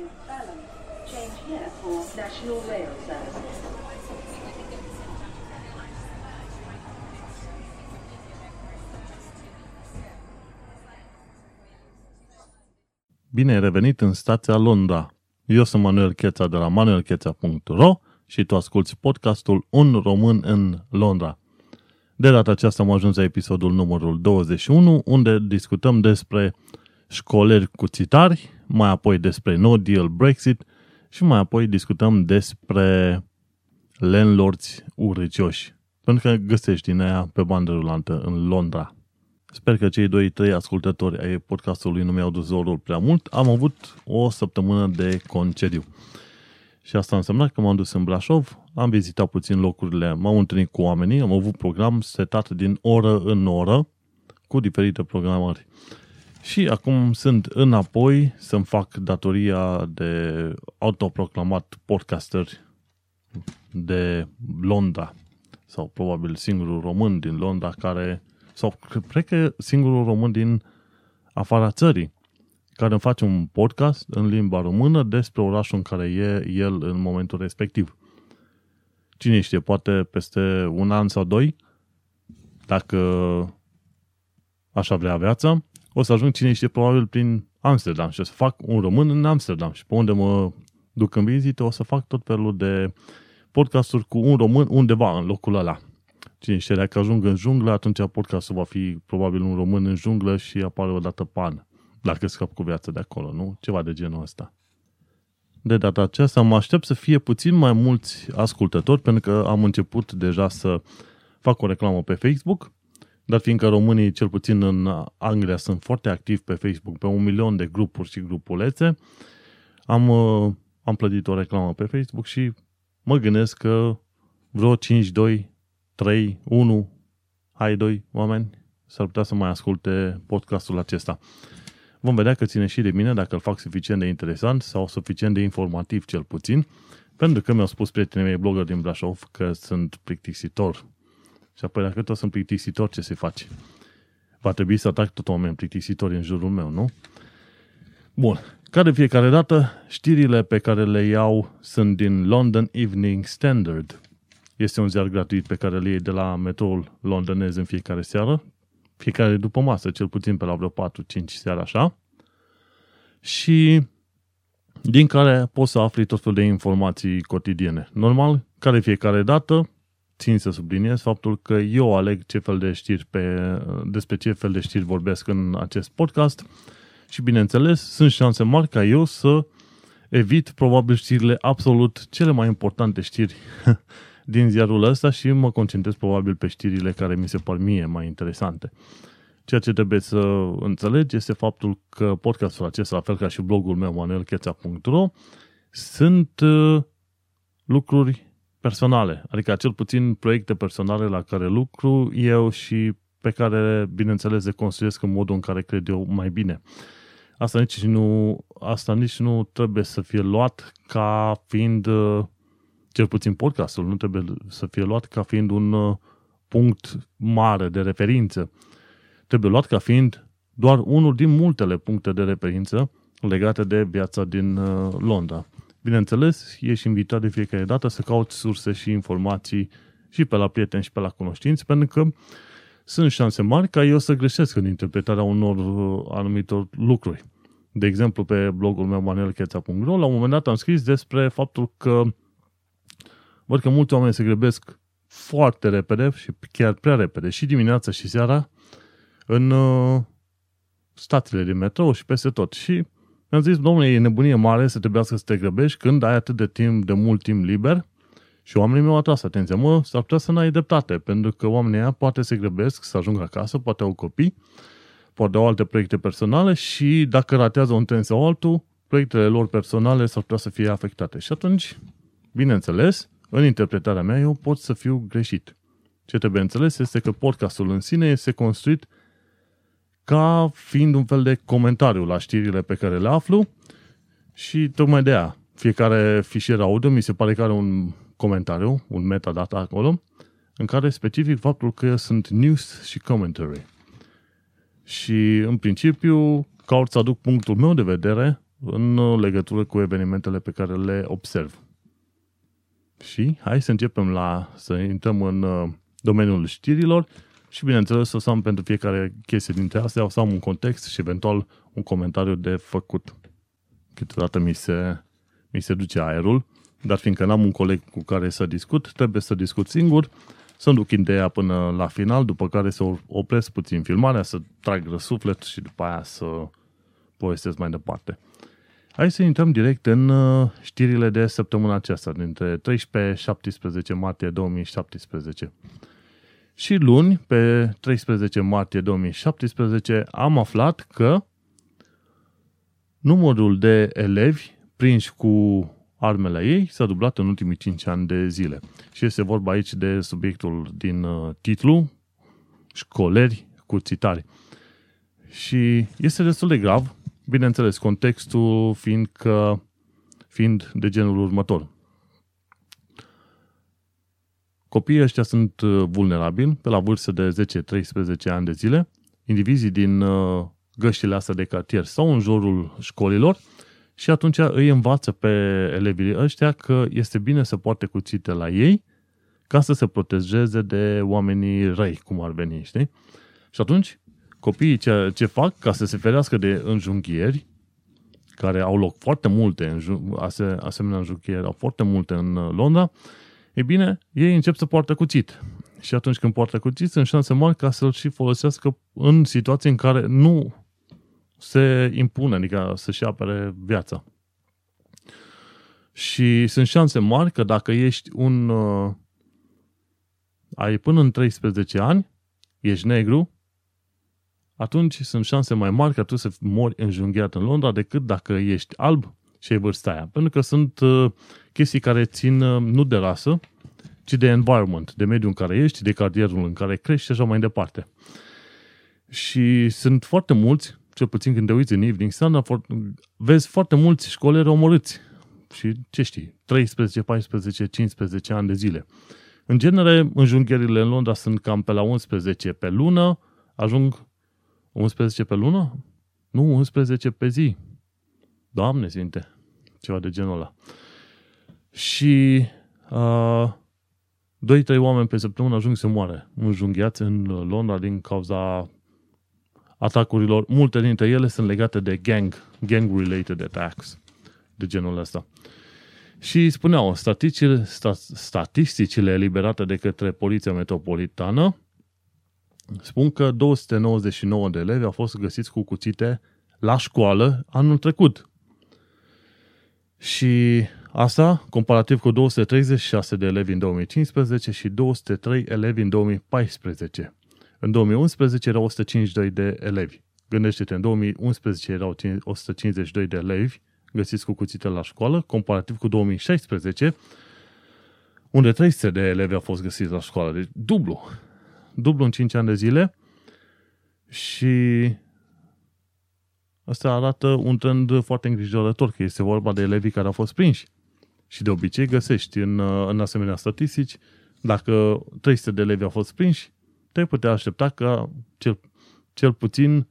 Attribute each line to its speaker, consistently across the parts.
Speaker 1: to Balham. Change here for National Rail Services.
Speaker 2: Bine ai revenit în stația Londra. Eu sunt Manuel Cheța de la manuelcheța.ro și tu asculti podcastul Un român în Londra. De data aceasta am ajuns la episodul numărul 21, unde discutăm despre școleri cuțitari, mai apoi despre no deal Brexit și mai apoi discutăm despre landlords uricioși. Pentru că găsești din aia pe bandă rulantă în Londra. Sper că cei doi, trei ascultători ai podcastului nu mi-au dus zorul prea mult. Am avut o săptămână de concediu. Și asta înseamnă că m-am dus în Brașov, am vizitat puțin locurile, m-am întâlnit cu oamenii, am avut program setat din oră în oră, cu diferite programări. Și acum sunt înapoi să-mi fac datoria de autoproclamat podcaster de Londra. Sau probabil singurul român din Londra care, sau cred că singurul român din afara țării, care îmi face un podcast în limba română despre orașul în care e el în momentul respectiv. Cine știe, poate peste un an sau doi, dacă așa vrea viața, o să ajung cine știe probabil prin Amsterdam și o să fac un român în Amsterdam și pe unde mă duc în vizită o să fac tot felul de podcasturi cu un român undeva în locul ăla. Cine știe, dacă ajung în junglă, atunci podcastul va fi probabil un român în junglă și apare o dată pan. Dacă scap cu viața de acolo, nu? Ceva de genul ăsta. De data aceasta mă aștept să fie puțin mai mulți ascultători, pentru că am început deja să fac o reclamă pe Facebook dar fiindcă românii, cel puțin în Anglia, sunt foarte activi pe Facebook, pe un milion de grupuri și grupulețe, am, uh, am plătit o reclamă pe Facebook și mă gândesc că vreo 5, 2, 3, 1, hai 2 oameni s-ar putea să mai asculte podcastul acesta. Vom vedea că ține și de mine dacă îl fac suficient de interesant sau suficient de informativ cel puțin, pentru că mi-au spus prietenii mei blogger din Brașov că sunt plictisitor și apoi dacă tot sunt plictisitor, ce se face? Va trebui să atac tot oameni plictisitori în jurul meu, nu? Bun. Ca de fiecare dată, știrile pe care le iau sunt din London Evening Standard. Este un ziar gratuit pe care le iei de la metroul londonez în fiecare seară, fiecare după masă, cel puțin pe la vreo 4-5 seara așa. Și din care poți să afli tot felul de informații cotidiene. Normal, care fiecare dată, țin să subliniez faptul că eu aleg ce fel de știri pe, despre ce fel de știri vorbesc în acest podcast și, bineînțeles, sunt șanse mari ca eu să evit probabil știrile absolut cele mai importante știri din ziarul ăsta și mă concentrez probabil pe știrile care mi se par mie mai interesante. Ceea ce trebuie să înțelegi este faptul că podcastul acesta, la fel ca și blogul meu manuelcheța.ro, sunt uh, lucruri personale, adică cel puțin proiecte personale la care lucru eu și pe care, bineînțeles, le construiesc în modul în care cred eu mai bine. Asta nici nu, asta nici nu trebuie să fie luat ca fiind, uh, cel puțin podcastul, nu trebuie să fie luat ca fiind un uh, punct mare de referință. Trebuie luat ca fiind doar unul din multele puncte de referință legate de viața din uh, Londra. Bineînțeles, ești invitat de fiecare dată să cauți surse și informații și pe la prieteni și pe la cunoștinți, pentru că sunt șanse mari ca eu să greșesc în interpretarea unor uh, anumitor lucruri. De exemplu, pe blogul meu manuelcheța.ro, la un moment dat am scris despre faptul că văd că mulți oameni se grăbesc foarte repede și chiar prea repede, și dimineața și seara, în uh, stațiile de metrou și peste tot. Și mi-am zis, domnule, e nebunie mare să trebuiască să te grăbești când ai atât de timp, de mult timp liber și oamenii mi-au atras atenția. Mă, s-ar putea să n-ai dreptate, pentru că oamenii ăia poate se grăbesc să ajungă acasă, poate au copii, poate au alte proiecte personale și dacă ratează un tren sau altul, proiectele lor personale s-ar putea să fie afectate. Și atunci, bineînțeles, în interpretarea mea, eu pot să fiu greșit. Ce trebuie înțeles este că podcastul în sine este construit ca fiind un fel de comentariu la știrile pe care le aflu și tocmai de aia fiecare fișier audio mi se pare că are un comentariu, un metadata acolo, în care specific faptul că sunt news și commentary. Și în principiu caut să aduc punctul meu de vedere în legătură cu evenimentele pe care le observ. Și hai să începem la, să intrăm în uh, domeniul știrilor și bineînțeles o să am pentru fiecare chestie dintre astea, o să am un context și eventual un comentariu de făcut. Câteodată mi se, mi se duce aerul, dar fiindcă n-am un coleg cu care să discut, trebuie să discut singur, să-mi duc ideea până la final, după care să opresc puțin filmarea, să trag răsuflet și după aia să povestesc mai departe. Hai să intrăm direct în uh, știrile de săptămâna aceasta, dintre 13-17 martie 2017. Și luni, pe 13 martie 2017, am aflat că numărul de elevi prinși cu armele ei s-a dublat în ultimii 5 ani de zile. Și este vorba aici de subiectul din uh, titlu, școleri curțitari. Și este destul de grav, bineînțeles, contextul fiind, că, fiind de genul următor. Copiii ăștia sunt uh, vulnerabili pe la vârstă de 10-13 ani de zile. Indivizii din uh, găștile astea de cartier sau în jurul școlilor și atunci îi învață pe elevii ăștia că este bine să poarte cuțite la ei ca să se protejeze de oamenii răi, cum ar veni, știi? Și atunci, copiii ce, ce fac ca să se ferească de înjunghieri, care au loc foarte multe, ase, asemenea înjunghieri au foarte multe în uh, Londra, e bine, ei încep să poartă cuțit. Și atunci când poartă cuțit, sunt șanse mari ca să-l și folosească în situații în care nu se impune, adică să-și apere viața. Și sunt șanse mari că dacă ești un... Uh, ai până în 13 ani, ești negru, atunci sunt șanse mai mari ca tu să mori înjunghiat în Londra decât dacă ești alb și ai vârsta aia. Pentru că sunt uh, chestii care țin uh, nu de rasă, ci de environment, de mediul în care ești, de cartierul în care crești și așa mai departe. Și sunt foarte mulți cel puțin când te uiți în Evening Standard, vezi foarte mulți școleri omorâți. Și ce știi, 13, 14, 15 ani de zile. În genere, înjunghierile în Londra sunt cam pe la 11 pe lună, ajung 11 pe lună? Nu, 11 pe zi. Doamne sfinte, ceva de genul ăla. Și uh, 2-3 oameni pe săptămână ajung să moare înjunghiați în Londra din cauza atacurilor, multe dintre ele sunt legate de gang, gang-related attacks, de genul ăsta. Și spuneau, statisticile, statisticile eliberate de către Poliția Metropolitană spun că 299 de elevi au fost găsiți cu cuțite la școală anul trecut. Și asta comparativ cu 236 de elevi în 2015 și 203 elevi în 2014. În 2011 erau 152 de elevi. Gândește-te, în 2011 erau 152 de elevi găsiți cu cuțite la școală, comparativ cu 2016, unde 300 de elevi au fost găsiți la școală. Deci dublu. Dublu în 5 ani de zile și asta arată un trend foarte îngrijorător, că este vorba de elevii care au fost prinși. Și de obicei găsești în, în asemenea statistici, dacă 300 de elevi au fost prinși, te putea aștepta ca cel, cel puțin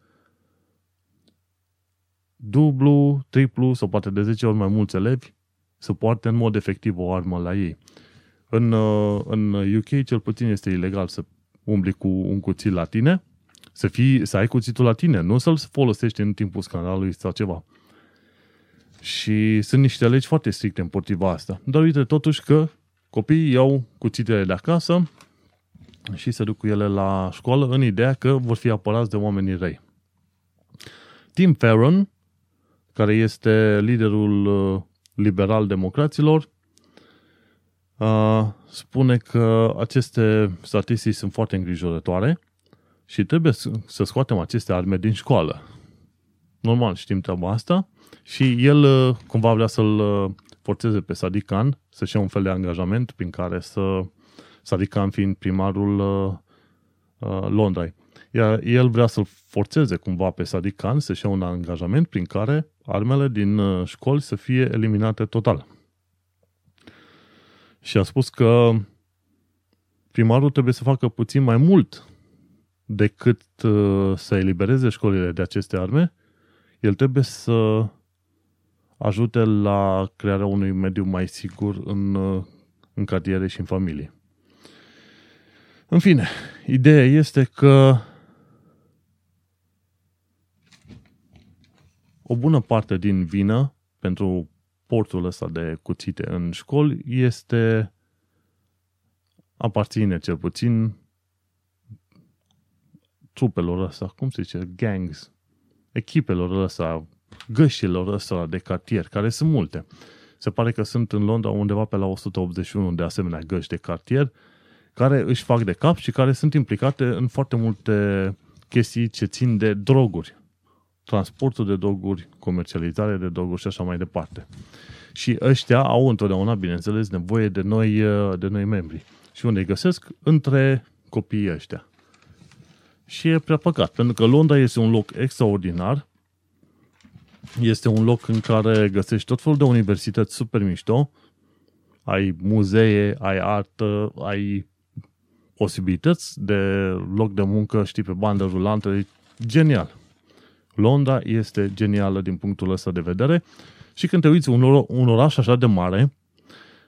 Speaker 2: dublu, triplu sau poate de 10 ori mai mulți elevi să poarte în mod efectiv o armă la ei. În, uh, în UK cel puțin este ilegal să umbli cu un cuțit la tine, să, fii, să ai cuțitul la tine, nu să-l folosești în timpul scandalului sau ceva. Și sunt niște legi foarte stricte împotriva asta. Dar uite totuși că copiii iau cuțitele de acasă, și se duc cu ele la școală în ideea că vor fi apărați de oamenii răi. Tim Farron, care este liderul uh, liberal-democraților, uh, spune că aceste statistici sunt foarte îngrijorătoare și trebuie să scoatem aceste arme din școală. Normal, știm treaba asta și el uh, cumva vrea să-l forțeze pe Sadiq Khan să-și ia un fel de angajament prin care să Sadikan fiind primarul uh, uh, Londrei. Iar el vrea să-l forțeze cumva pe Sadiq Khan să-și ia un angajament prin care armele din uh, școli să fie eliminate total. Și a spus că primarul trebuie să facă puțin mai mult decât uh, să elibereze școlile de aceste arme, el trebuie să ajute la crearea unui mediu mai sigur în, în cartiere și în familie. În fine, ideea este că o bună parte din vină pentru portul ăsta de cuțite în școli este aparține cel puțin trupelor ăsta, cum se zice, gangs, echipelor ăsta, gășilor ăsta de cartier, care sunt multe. Se pare că sunt în Londra undeva pe la 181 de asemenea găși de cartier, care își fac de cap și care sunt implicate în foarte multe chestii ce țin de droguri. Transportul de droguri, comercializare de droguri și așa mai departe. Și ăștia au întotdeauna, bineînțeles, nevoie de noi, de noi membri. Și unde îi găsesc? Între copiii ăștia. Și e prea păcat, pentru că Londra este un loc extraordinar, este un loc în care găsești tot felul de universități super mișto, ai muzee, ai artă, ai posibilități de loc de muncă, știi, pe bandă rulantă, e genial. Londra este genială din punctul ăsta de vedere. Și când te uiți un, or- un oraș așa de mare,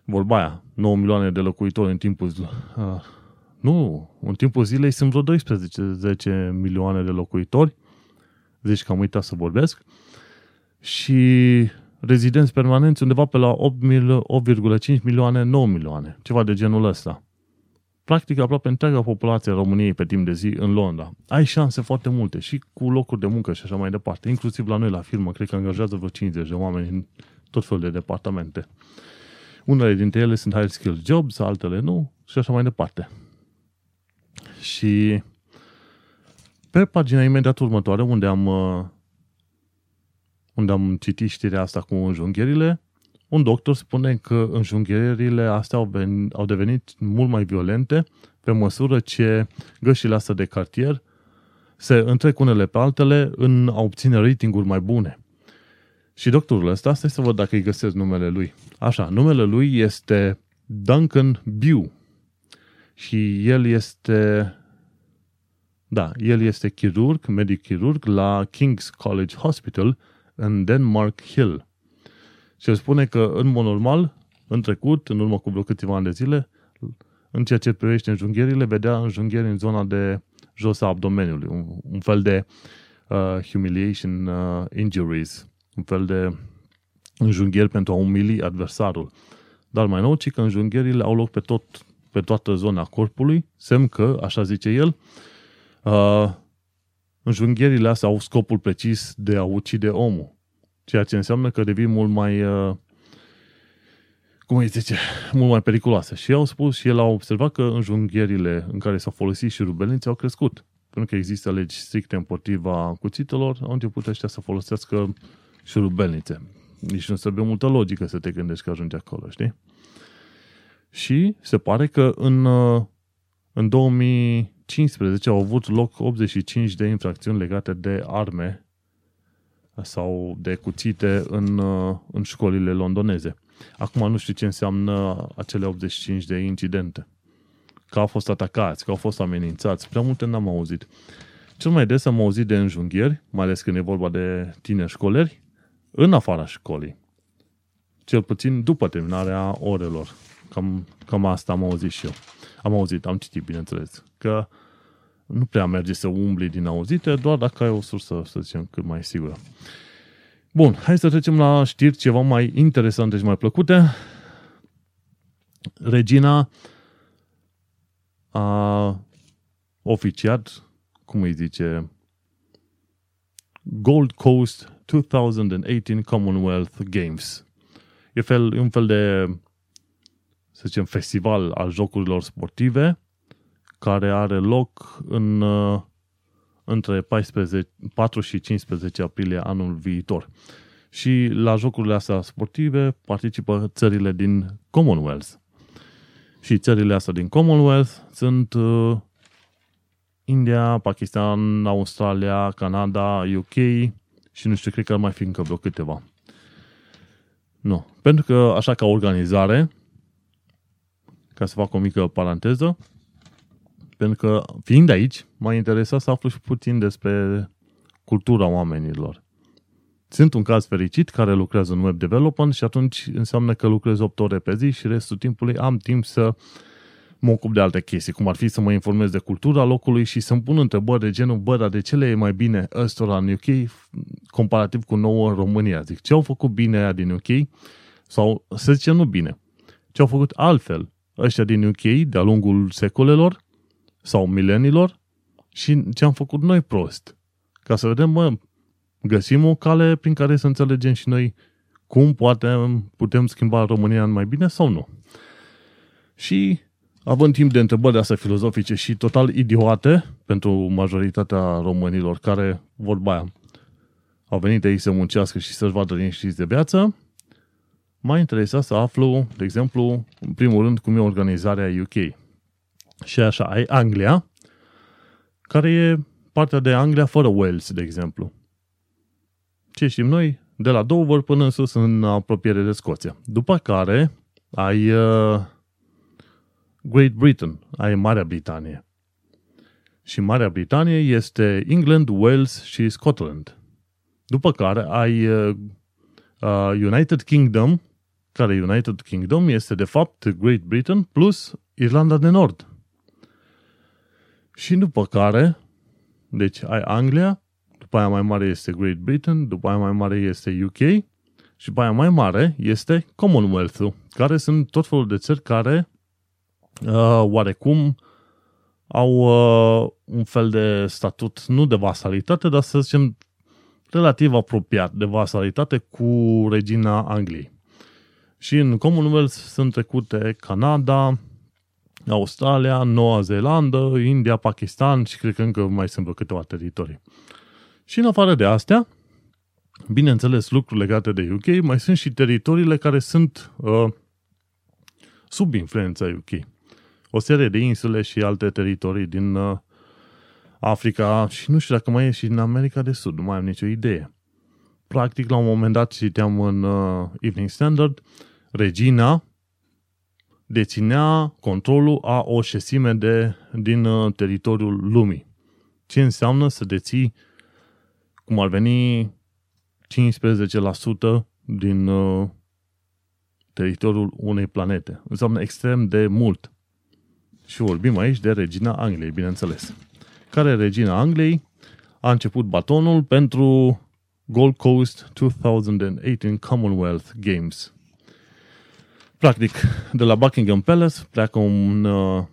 Speaker 2: vorba aia, 9 milioane de locuitori în timpul uh, nu, în timpul zilei sunt vreo 12-10 milioane de locuitori, zici că am uitat să vorbesc, și rezidenți permanenți undeva pe la 8,5 milioane, 9 milioane, ceva de genul ăsta. Practic aproape întreaga populație a României pe timp de zi în Londra. Ai șanse foarte multe și cu locuri de muncă și așa mai departe. Inclusiv la noi la firmă, cred că angajează vreo 50 de oameni în tot felul de departamente. Unele dintre ele sunt high skill jobs, altele nu și așa mai departe. Și pe pagina imediat următoare, unde am, uh, unde am citit știrea asta cu înjunghierile, un doctor spune că înjunghierile astea au, venit, au devenit mult mai violente pe măsură ce gășile astea de cartier se întrec unele pe altele în a obține ratinguri mai bune. Și doctorul ăsta, stai să văd dacă îi găsesc numele lui. Așa, numele lui este Duncan Bew. Și el este, da, el este chirurg, medic chirurg la King's College Hospital în Denmark Hill. Și el spune că, în mod normal, în trecut, în urmă cu vreo câțiva ani de zile, în ceea ce privește înjunghierile, vedea înjungheri în zona de jos a abdomeniului, un, un fel de uh, humiliation uh, injuries, un fel de înjungheri pentru a umili adversarul. Dar mai nou, ci că înjunghierile au loc pe tot pe toată zona corpului, semn că, așa zice el, uh, înjunghierile astea au scopul precis de a ucide omul. Ceea ce înseamnă că devin mult mai, uh, cum îi zice, mult mai periculoase. Și au spus și el a observat că înjunghierile în care s-au folosit și rubelniți au crescut. Pentru că există legi stricte împotriva cuțitelor, au început ăștia să folosească și rubelnițe. Nici nu trebuie multă logică să te gândești că ajungi acolo, știi? Și se pare că în, uh, în 2015 au avut loc 85 de infracțiuni legate de arme sau de cuțite în, uh, în școlile londoneze. Acum nu știu ce înseamnă acele 85 de incidente. Că au fost atacați, că au fost amenințați. Prea multe n-am auzit. Cel mai des am auzit de înjunghieri, mai ales când e vorba de tineri școleri, în afara școlii. Cel puțin după terminarea orelor. Cam, cam asta am auzit și eu. Am auzit, am citit, bineînțeles, că nu prea merge să umbli din auzite, doar dacă ai o sursă, să zicem, cât mai sigură. Bun, hai să trecem la știri ceva mai interesante și mai plăcute. Regina a oficiat, cum îi zice, Gold Coast 2018 Commonwealth Games. E, fel, e un fel de să zicem, festival al jocurilor sportive care are loc în, uh, între 14, 4 și 15 aprilie anul viitor. Și la jocurile astea sportive participă țările din Commonwealth. Și țările astea din Commonwealth sunt uh, India, Pakistan, Australia, Canada, UK și nu știu, cred că ar mai fi încă vreo câteva. Nu. Pentru că, așa ca organizare, ca să fac o mică paranteză, pentru că, fiind aici, m-a interesat să aflu și puțin despre cultura oamenilor. Sunt un caz fericit care lucrează în web development și atunci înseamnă că lucrez 8 ore pe zi și restul timpului am timp să mă ocup de alte chestii, cum ar fi să mă informez de cultura locului și să-mi pun întrebări de genul, bă, dar de ce le e mai bine ăstora în UK comparativ cu nouă în România? Zic, ce au făcut bine aia din UK? Sau, să zicem, nu bine. Ce au făcut altfel ăștia din UK de-a lungul secolelor sau milenilor și ce am făcut noi prost. Ca să vedem, mă, găsim o cale prin care să înțelegem și noi cum poate putem schimba România în mai bine sau nu. Și având timp de întrebări astea filozofice și total idiote pentru majoritatea românilor care, vorba aia, au venit aici să muncească și să-și vadă liniștiți de viață, m-a interesat să aflu, de exemplu, în primul rând, cum e organizarea UK. Și așa, ai Anglia, care e partea de Anglia fără Wales, de exemplu. Ce știm noi? De la Dover până în sus, în apropiere de Scoția. După care ai uh, Great Britain, ai Marea Britanie. Și Marea Britanie este England, Wales și Scotland. După care ai uh, uh, United Kingdom, care United Kingdom este de fapt Great Britain plus Irlanda de Nord. Și după care, deci ai Anglia, după aia mai mare este Great Britain, după aia mai mare este UK și după aia mai mare este Commonwealth-ul, care sunt tot felul de țări care uh, oarecum au uh, un fel de statut, nu de vasalitate, dar să zicem relativ apropiat de vasalitate cu regina Angliei. Și în Commonwealth sunt trecute Canada, Australia, Noua Zeelandă, India, Pakistan și cred că încă mai sunt vreo câteva teritorii. Și în afară de astea, bineînțeles, lucruri legate de UK, mai sunt și teritoriile care sunt uh, sub influența UK. O serie de insule și alte teritorii din uh, Africa și nu știu dacă mai e și în America de Sud, nu mai am nicio idee. Practic, la un moment dat citeam în uh, Evening Standard, regina deținea controlul a o șesime de, din uh, teritoriul lumii. Ce înseamnă să deții, cum ar veni, 15% din uh, teritoriul unei planete. Înseamnă extrem de mult. Și vorbim aici de regina Angliei, bineînțeles. Care regina Angliei a început batonul pentru Gold Coast 2018 Commonwealth Games. Practic, de la Buckingham Palace pleacă un, uh,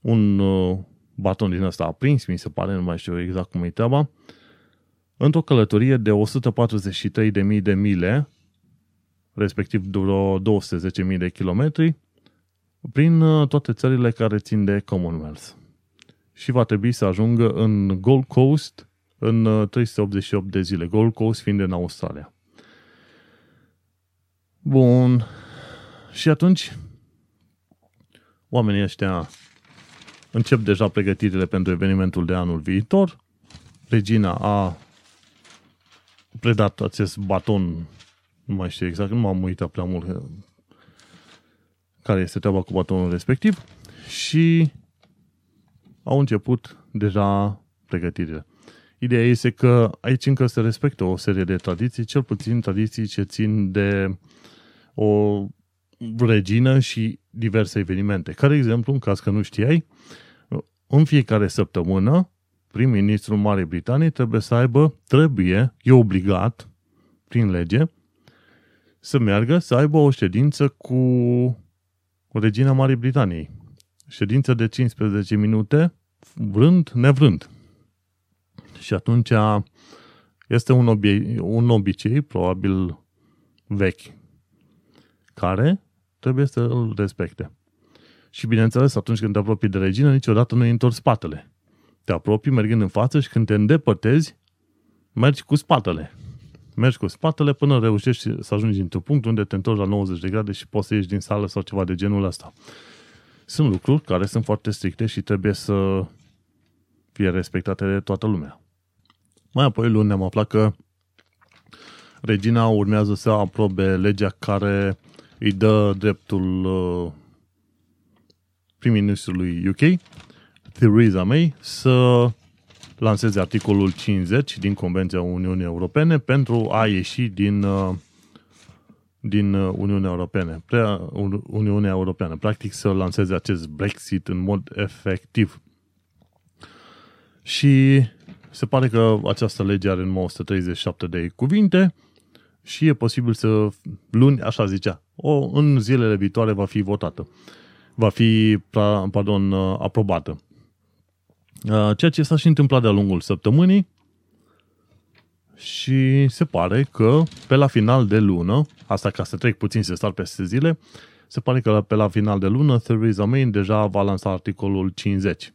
Speaker 2: un uh, baton din ăsta aprins, mi se pare, nu mai știu exact cum e treaba, într-o călătorie de 143.000 de mile, respectiv vreo 210.000 de kilometri, prin uh, toate țările care țin de Commonwealth. Și va trebui să ajungă în Gold Coast în 388 uh, de zile, Gold Coast fiind în Australia. Bun. Și atunci, oamenii ăștia încep deja pregătirile pentru evenimentul de anul viitor. Regina a predat acest baton, nu mai știu exact, nu m-am uitat prea mult care este treaba cu batonul respectiv și au început deja pregătirile. Ideea este că aici încă se respectă o serie de tradiții, cel puțin tradiții ce țin de o regină și diverse evenimente. Ca de exemplu, în caz că nu știai, în fiecare săptămână, prim-ministrul Marii Britanii trebuie să aibă, trebuie, e obligat, prin lege, să meargă să aibă o ședință cu regina Marii Britaniei. Ședință de 15 minute, vrând, nevrând. Și atunci este un, obie- un obicei, probabil vechi, care trebuie să îl respecte. Și bineînțeles, atunci când te apropii de regină, niciodată nu îi întorci spatele. Te apropii mergând în față și când te îndepărtezi, mergi cu spatele. Mergi cu spatele până reușești să ajungi într-un punct unde te întorci la 90 de grade și poți să ieși din sală sau ceva de genul ăsta. Sunt lucruri care sunt foarte stricte și trebuie să fie respectate de toată lumea. Mai apoi luni am aflat că regina urmează să aprobe legea care îi dă dreptul uh, prim-ministrului UK, Theresa May, să lanseze articolul 50 din Convenția Uniunii Europene pentru a ieși din, uh, din uh, Uniunea Europeană. Uniunea Europeană. Practic să lanseze acest Brexit în mod efectiv. Și se pare că această lege are numai 137 de cuvinte și e posibil să luni, așa zicea, o, în zilele viitoare va fi votată. Va fi, pardon, uh, aprobată. Uh, ceea ce s-a și întâmplat de-a lungul săptămânii și se pare că pe la final de lună, asta ca să trec puțin să star peste zile, se pare că pe la final de lună Theresa May deja va lansa articolul 50.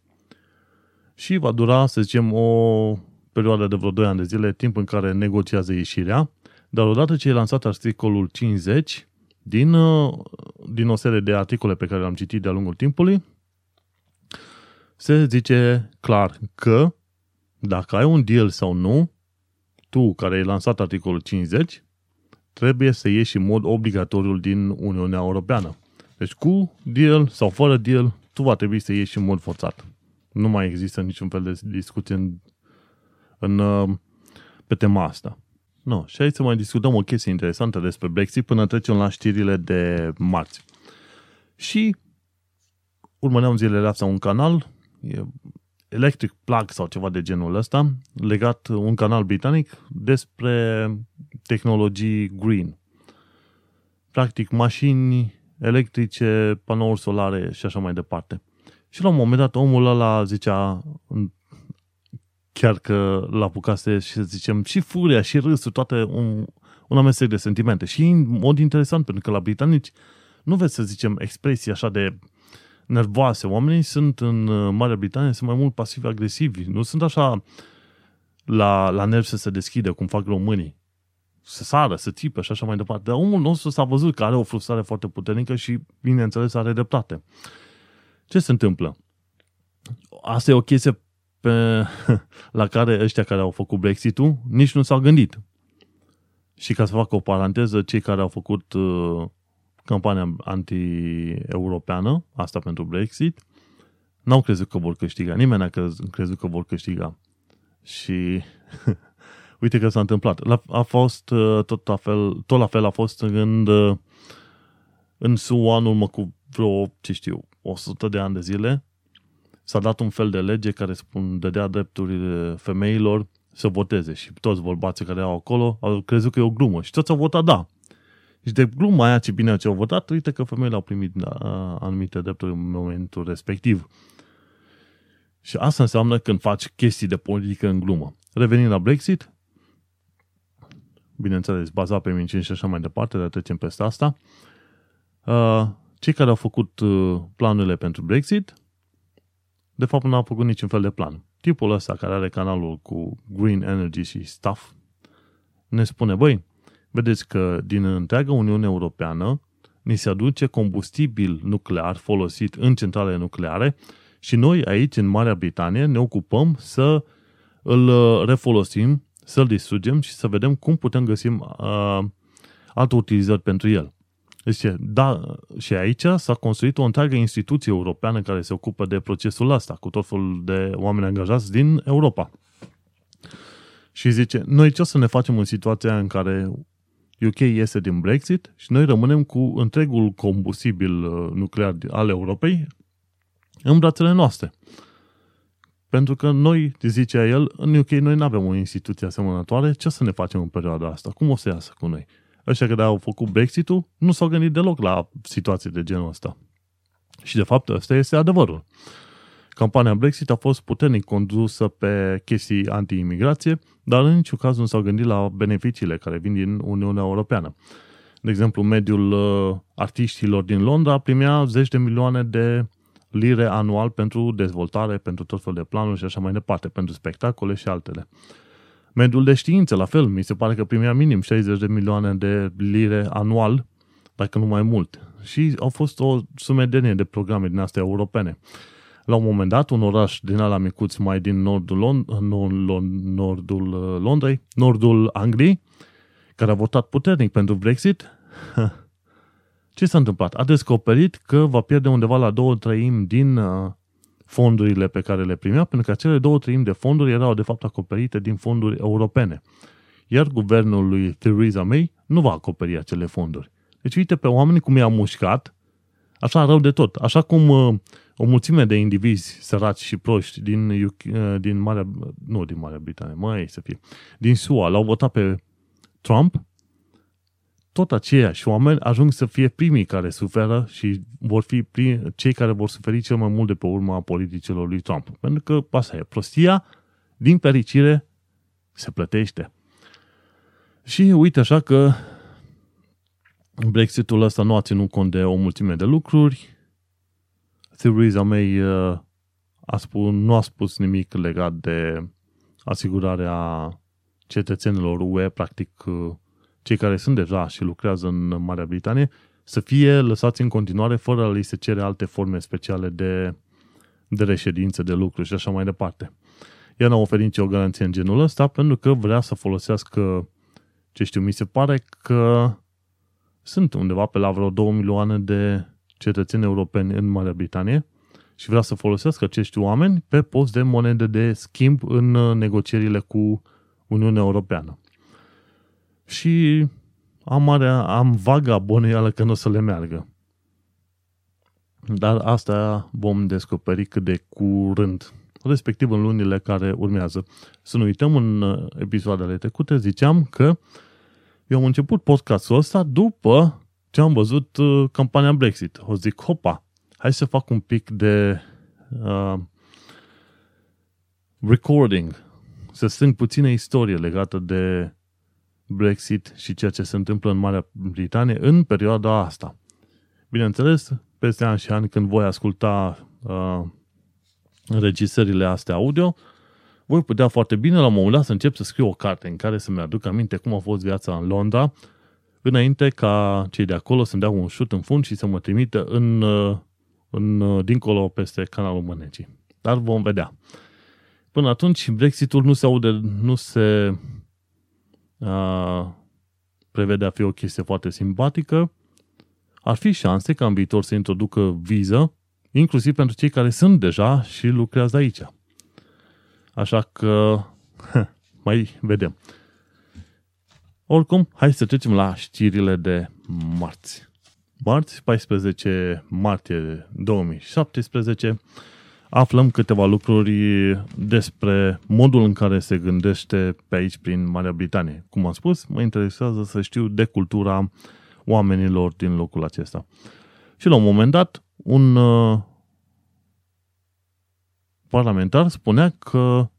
Speaker 2: Și va dura, să zicem, o perioadă de vreo 2 ani de zile, timp în care negociază ieșirea, dar odată ce e lansat articolul 50, din, uh, din o serie de articole pe care le-am citit de-a lungul timpului, se zice clar că dacă ai un deal sau nu, tu care ai lansat articolul 50, trebuie să ieși în mod obligatoriu din Uniunea Europeană. Deci cu deal sau fără deal, tu va trebui să ieși în mod forțat. Nu mai există niciun fel de discuție în, în, uh, pe tema asta. No, și aici să mai discutăm o chestie interesantă despre Brexit până trecem la știrile de marți. Și urmăream zilele astea un canal Electric Plug sau ceva de genul ăsta, legat un canal britanic despre tehnologii green. Practic mașini electrice, panouri solare și așa mai departe. Și la un moment dat omul ăla zicea chiar că l-a apucase și să zicem și furia și râsul, toate un, un amestec de sentimente. Și în mod interesant, pentru că la britanici nu veți să zicem expresii așa de nervoase. Oamenii sunt în uh, Marea Britanie, sunt mai mult pasivi-agresivi. Nu sunt așa la, la nervi să se deschide, cum fac românii. Să sară, să țipă și așa mai departe. Dar omul nostru s-a văzut că are o frustrare foarte puternică și, bineînțeles, are dreptate. Ce se întâmplă? Asta e o chestie pe, la care ăștia care au făcut Brexit-ul nici nu s-au gândit. Și ca să fac o paranteză, cei care au făcut uh, campania anti-europeană, asta pentru Brexit, n-au crezut că vor câștiga. Nimeni n-a crezut că vor câștiga. Și uite că s-a întâmplat. La, a fost uh, tot la fel, tot la fel a fost în, uh, în SUA în urmă cu vreo, ce știu, 100 de ani de zile, s-a dat un fel de lege care spun, dădea drepturile femeilor să voteze și toți bărbații care erau acolo au crezut că e o glumă și toți au votat da. Și de gluma aia ce bine ce au votat, uite că femeile au primit da, anumite drepturi în momentul respectiv. Și asta înseamnă când faci chestii de politică în glumă. Revenind la Brexit, bineînțeles, bazat pe minciuni și așa mai departe, dar trecem peste asta, uh, cei care au făcut uh, planurile pentru Brexit, de fapt nu au făcut niciun fel de plan. Tipul ăsta care are canalul cu Green Energy și Stuff ne spune, băi, vedeți că din întreaga Uniune Europeană ni se aduce combustibil nuclear folosit în centrale nucleare și noi aici, în Marea Britanie, ne ocupăm să îl uh, refolosim, să-l distrugem și să vedem cum putem găsi uh, alte utilizări pentru el. Deci, da, și aici s-a construit o întreagă instituție europeană care se ocupă de procesul ăsta, cu tot felul de oameni angajați din Europa. Și zice, noi ce o să ne facem în situația în care UK iese din Brexit și noi rămânem cu întregul combustibil uh, nuclear al Europei în brațele noastre. Pentru că noi, zicea el, în UK noi nu avem o instituție asemănătoare, ce să ne facem în perioada asta? Cum o să iasă cu noi? Ăștia care au făcut Brexit-ul nu s-au gândit deloc la situații de genul ăsta. Și de fapt ăsta este adevărul. Campania Brexit a fost puternic condusă pe chestii anti-imigrație, dar în niciun caz nu s-au gândit la beneficiile care vin din Uniunea Europeană. De exemplu, mediul uh, artiștilor din Londra primea zeci de milioane de lire anual pentru dezvoltare, pentru tot felul de planuri și așa mai departe, pentru spectacole și altele. Mediul de știință, la fel, mi se pare că primea minim 60 de milioane de lire anual, dacă nu mai mult. Și au fost o sumedenie de programe din astea europene. La un moment dat, un oraș din ala micuț mai din nordul, Lond- nordul, nordul uh, Londrei, nordul Angliei, care a votat puternic pentru Brexit, ce s-a întâmplat? A descoperit că va pierde undeva la două treimi din uh, fondurile pe care le primea, pentru că acele două treimi de fonduri erau de fapt acoperite din fonduri europene. Iar guvernul lui Theresa May nu va acoperi acele fonduri. Deci uite pe oameni cum i-a mușcat, așa rău de tot. Așa cum uh, o mulțime de indivizi săraci și proști din, UK, uh, din Marea, nu din Marea Britanie, mai să fie, din SUA, l-au votat pe Trump, tot aceiași oameni ajung să fie primii care suferă și vor fi primi, cei care vor suferi cel mai mult de pe urma politicilor lui Trump. Pentru că asta e, prostia, din fericire, se plătește. Și uite așa că Brexitul ăsta nu a ținut cont de o mulțime de lucruri. Theresa May uh, a spus, nu a spus nimic legat de asigurarea cetățenilor UE, practic uh, cei care sunt deja și lucrează în Marea Britanie, să fie lăsați în continuare fără a li se cere alte forme speciale de, de reședință, de lucru și așa mai departe. Ea n-a oferit nicio garanție în genul ăsta pentru că vrea să folosească, ce știu, mi se pare că sunt undeva pe la vreo 2 milioane de cetățeni europeni în Marea Britanie și vrea să folosească acești oameni pe post de monede de schimb în negocierile cu Uniunea Europeană. Și am, marea, am vaga bănuială că nu o să le meargă. Dar asta vom descoperi cât de curând, respectiv în lunile care urmează. Să nu uităm, în episoadele trecute ziceam că eu am început podcastul ăsta după ce am văzut uh, campania Brexit. O zic, hopa, hai să fac un pic de uh, recording, să strâng puțină istorie legată de Brexit și ceea ce se întâmplă în Marea Britanie în perioada asta. Bineînțeles, peste ani și ani când voi asculta uh, înregistrările astea audio, voi putea foarte bine la un moment dat să încep să scriu o carte în care să-mi aduc aminte cum a fost viața în Londra, înainte ca cei de acolo să-mi dea un șut în fund și să mă trimită în, uh, în, uh, dincolo peste canalul Mânecii. Dar vom vedea. Până atunci, Brexitul nu se aude, nu se prevede a fi o chestie foarte simpatică, ar fi șanse ca în viitor să introducă viză, inclusiv pentru cei care sunt deja și lucrează aici. Așa că mai vedem. Oricum, hai să trecem la știrile de marți. Marți, 14 martie 2017, aflăm câteva lucruri despre modul în care se gândește pe aici prin Marea Britanie. Cum am spus, mă interesează să știu de cultura oamenilor din locul acesta. Și la un moment dat, un uh, parlamentar spunea că,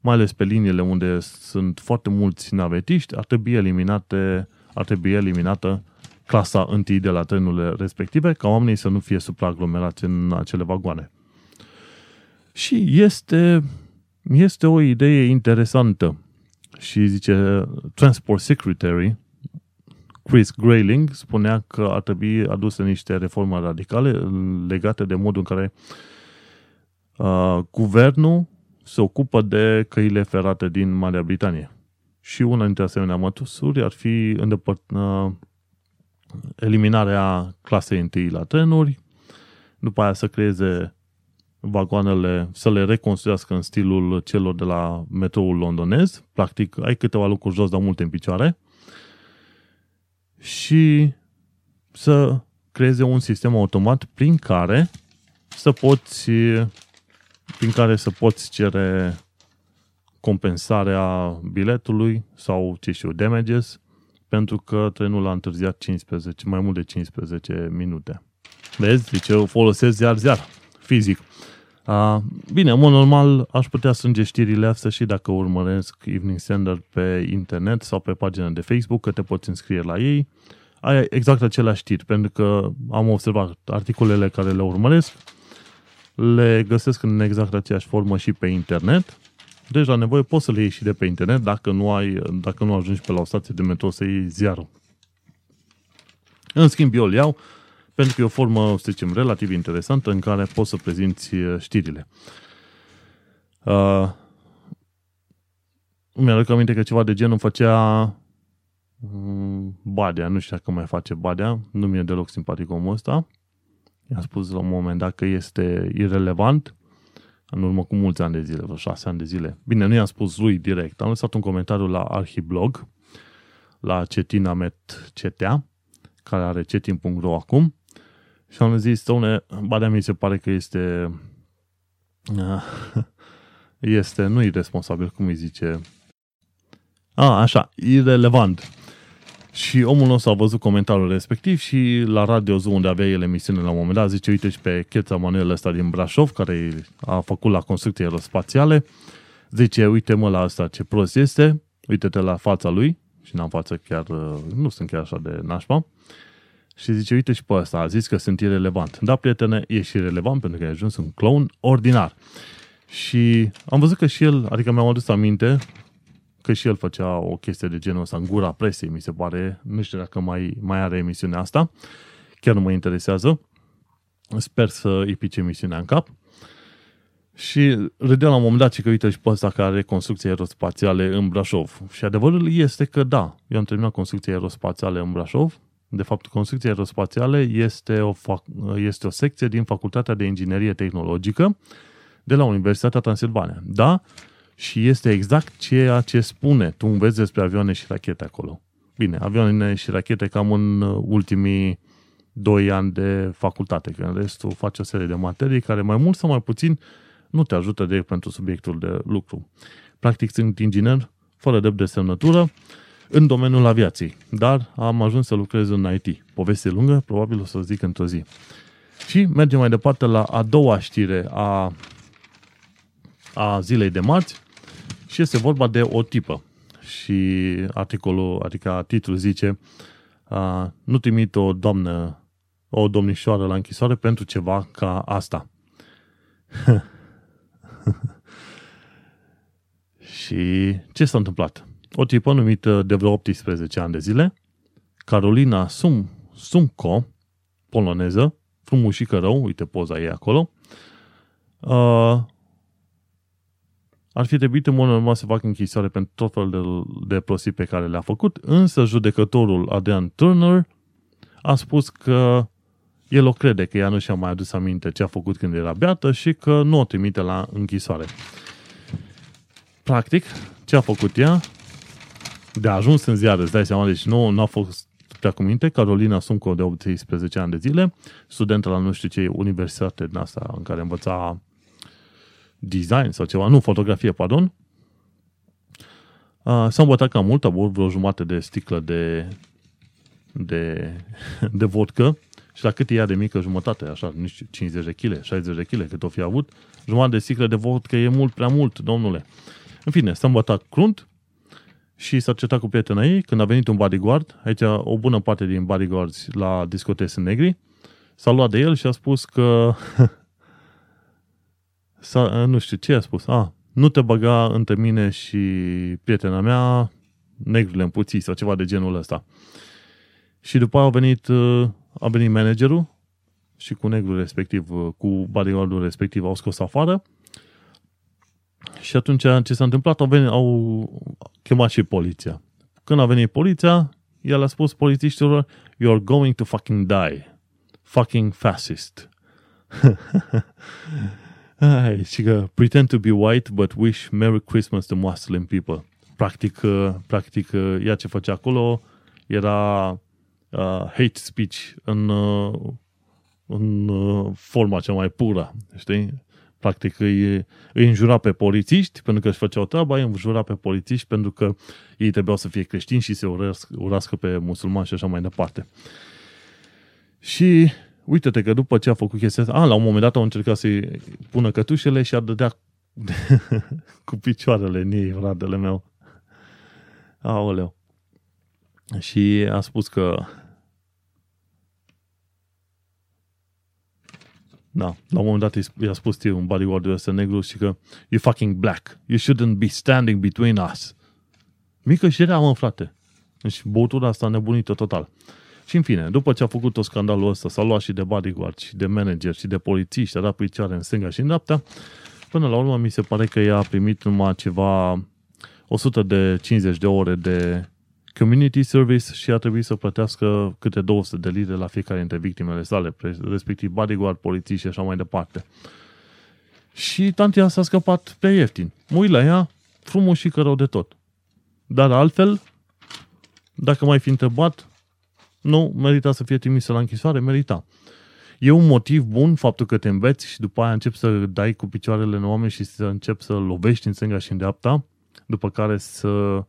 Speaker 2: mai ales pe liniile unde sunt foarte mulți navetiști, ar trebui eliminate, ar trebui eliminată clasa întâi de la trenurile respective, ca oamenii să nu fie supraaglomerați în acele vagoane. Și este, este o idee interesantă. Și zice, Transport Secretary, Chris Grayling, spunea că ar trebui aduse niște reforme radicale legate de modul în care uh, guvernul se ocupă de căile ferate din Marea Britanie. Și una dintre asemenea măsuri ar fi îndepărt, uh, eliminarea clasei întâi la trenuri, după aia să creeze vagoanele, să le reconstruiască în stilul celor de la metroul londonez. Practic, ai câteva lucruri jos, dar multe în picioare. Și să creeze un sistem automat prin care să poți prin care să poți cere compensarea biletului sau, ce știu, damages, pentru că trenul a întârziat 15, mai mult de 15 minute. Vezi? Zice, eu folosesc ziar-ziar, fizic. Uh, bine, în mod normal aș putea strânge știrile astea și dacă urmăresc Evening Standard pe internet sau pe pagina de Facebook, că te poți înscrie la ei. Ai exact aceleași știri, pentru că am observat articolele care le urmăresc, le găsesc în exact aceeași formă și pe internet. Deci la nevoie poți să le iei și de pe internet dacă nu, ai, dacă nu ajungi pe la o stație de metro să iei ziarul. În schimb, eu îl iau pentru că e o formă, să zicem, relativ interesantă în care poți să prezinți uh, știrile. Uh, mi-aduc aminte că ceva de genul făcea um, Badea, nu știu dacă mai face Badea, nu mi-e deloc simpatic omul ăsta. I-am spus la un moment dat că este irrelevant în urmă cu mulți ani de zile, vreo șase ani de zile. Bine, nu i-am spus lui direct, am lăsat un comentariu la Arhiblog, la Cetinamet Cetea, care are cetin.ro acum, și am zis, domne, Badea mi se pare că este este, nu irresponsabil, cum îi zice, a, așa, irrelevant. Și omul nostru a văzut comentariul respectiv și la Radio Zoo, unde avea el emisiune la un moment dat, zice, uite și pe Cheța Manuel ăsta din Brașov, care a făcut la construcții aerospațiale, zice, uite mă la asta ce prost este, uite-te la fața lui, și n-am față chiar, nu sunt chiar așa de nașpa, și zice, uite și pe ăsta, a zis că sunt irrelevant. Da, prietene, e și relevant pentru că ai ajuns un clown ordinar. Și am văzut că și el, adică mi-am adus aminte că și el făcea o chestie de genul ăsta în gura presei, mi se pare. Nu știu dacă mai, mai are emisiunea asta. Chiar nu mă interesează. Sper să îi pice emisiunea în cap. Și râdea la un moment dat și că uite și pe ăsta care are construcții aerospațiale în Brașov. Și adevărul este că da, eu am terminat construcții aerospațiale în Brașov. De fapt, construcții aerospațiale este o, fac- este o secție din Facultatea de Inginerie Tehnologică de la Universitatea Transilvania. Da? Și este exact ceea ce spune. Tu înveți despre avioane și rachete acolo. Bine, avioane și rachete cam în ultimii doi ani de facultate, că în restul faci o serie de materii care mai mult sau mai puțin nu te ajută direct pentru subiectul de lucru. Practic sunt inginer fără drept de semnătură în domeniul aviației, dar am ajuns să lucrez în IT. Poveste lungă, probabil o să zic într-o zi. Și mergem mai departe la a doua știre a, a zilei de marți și este vorba de o tipă. Și articolul, adică titlul zice uh, nu trimit o doamnă, o domnișoară la închisoare pentru ceva ca asta. și ce s-a întâmplat? O tipă numită de vreo 18 ani de zile, Carolina Sum, Sumco, poloneză, frumușică rău, uite poza ei acolo, uh, ar fi trebuit în mod normal să facă închisoare pentru tot felul de, de prostii pe care le-a făcut, însă judecătorul Adrian Turner a spus că el o crede că ea nu și-a mai adus aminte ce a făcut când era beată și că nu o trimite la închisoare. Practic, ce a făcut ea? De a ajuns în ziare, îți dai seama, deci nu, nu a fost prea cu minte, Carolina Sumco de 18 ani de zile, studentă la nu știu ce universitate din asta în care învăța design sau ceva, nu, fotografie, pardon, s-a îmbătat cam mult, a băut vreo jumătate de sticlă de, de, de vodcă și la cât e ea de mică jumătate, așa, nu știu, 50 de kg, 60 de kg, cât o fi avut, jumătate de sticlă de vodcă e mult prea mult, domnule. În fine, s-a îmbătat crunt și s-a certat cu prietena ei când a venit un bodyguard, aici o bună parte din bodyguards la discoteci sunt negri, s-a luat de el și a spus că S-a, nu știu ce a spus. A, nu te băga între mine și prietena mea, negrurile împuțiți sau ceva de genul ăsta. Și după aia a venit, a venit managerul și cu negrul respectiv, cu bodyguardul respectiv au scos afară și atunci ce s-a întâmplat? Au, venit, au chemat și poliția. Când a venit poliția, el a spus polițiștilor, you're going to fucking die. Fucking fascist. Ai, și că pretend to be white, but wish Merry Christmas to Muslim people. Practic, uh, practic uh, ea ce făcea acolo era uh, hate speech în, uh, în uh, forma cea mai pură, știi? Practic îi, îi înjura pe polițiști pentru că își făceau treaba, îi înjura pe polițiști pentru că ei trebuiau să fie creștini și se urască, urască pe musulmani și așa mai departe. Și uite-te că după ce a făcut chestia asta, a, la un moment dat au încercat să-i pună cătușele și a dădea cu picioarele în ei, fratele meu. Aoleu. Și a spus că Da, la un moment dat i-a spus ție un bodyguard ăsta negru și că you fucking black. You shouldn't be standing between us. Mică și rea, mă, frate. Deci băutura asta nebunită total. Și în fine, după ce a făcut tot scandalul ăsta, s-a luat și de bodyguard, și de manager, și de polițiști, a dat picioare în stânga și în dreapta, până la urmă mi se pare că ea a primit numai ceva 150 de ore de community service și a trebuit să plătească câte 200 de lire la fiecare dintre victimele sale, respectiv bodyguard, polițiști și așa mai departe. Și tantia s-a scăpat pe ieftin. Mă uit la ea, frumos și rău de tot. Dar altfel, dacă mai fi întrebat, nu, merita să fie trimisă la închisoare, merita. E un motiv bun faptul că te înveți și după aia începi să dai cu picioarele în oameni și să începi să lovești în stânga și în dreapta, după care să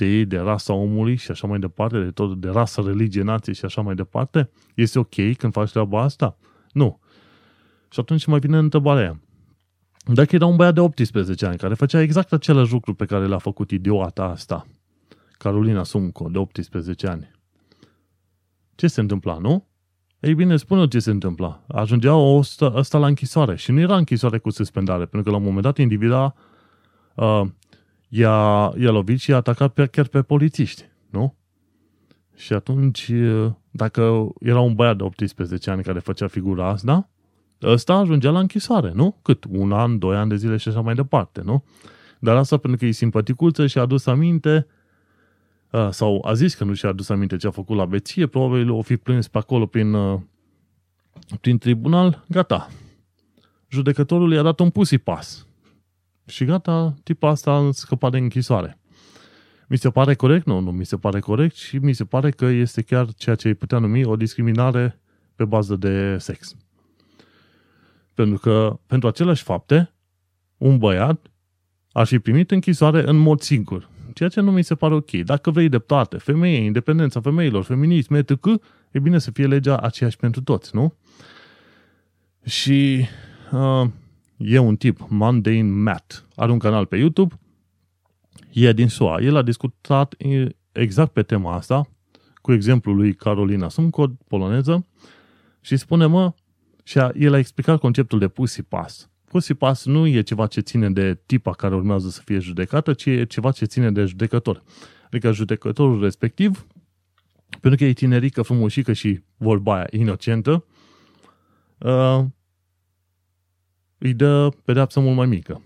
Speaker 2: te iei de rasa omului și așa mai departe, de tot, de rasă, religie, nație și așa mai departe, este ok când faci treaba asta? Nu. Și atunci mai vine întrebarea aia. Dacă era un băiat de 18 ani care făcea exact același lucru pe care l-a făcut idiota asta, Carolina Sumco, de 18 ani, ce se întâmpla, nu? Ei bine, spune ce se întâmpla. Ajungea ăsta, ăsta la închisoare și nu era închisoare cu suspendare, pentru că la un moment dat individa uh, i-a, i-a lovit și i-a atacat pe, chiar pe polițiști, nu? Și atunci, uh, dacă era un băiat de 18 ani care făcea figura asta, ăsta ajungea la închisoare, nu? Cât? Un an, doi ani de zile și așa mai departe, nu? Dar asta pentru că e simpaticuță și a adus aminte uh, sau a zis că nu și-a adus aminte ce a făcut la beție, probabil o fi plâns pe acolo prin, uh, prin tribunal, gata. Judecătorul i-a dat un pusi pas. Și gata, tipa asta a scăpat de închisoare. Mi se pare corect? Nu, nu mi se pare corect și mi se pare că este chiar ceea ce îi putea numi o discriminare pe bază de sex. Pentru că pentru aceleași fapte, un băiat ar fi primit închisoare în mod singur. Ceea ce nu mi se pare ok. Dacă vrei dreptate, femeie, independența femeilor, feminism, etc., e bine să fie legea aceeași pentru toți, nu? Și uh, e un tip, Mundane Matt, are un canal pe YouTube, e din SUA. El a discutat exact pe tema asta, cu exemplul lui Carolina Sumcod, poloneză, și spune, mă, și a, el a explicat conceptul de pussy pass. Pussy pass nu e ceva ce ține de tipa care urmează să fie judecată, ci e ceva ce ține de judecător. Adică judecătorul respectiv, pentru că e tinerică, frumoșică și vorba aia inocentă, uh, îi dă pedeapsă mult mai mică.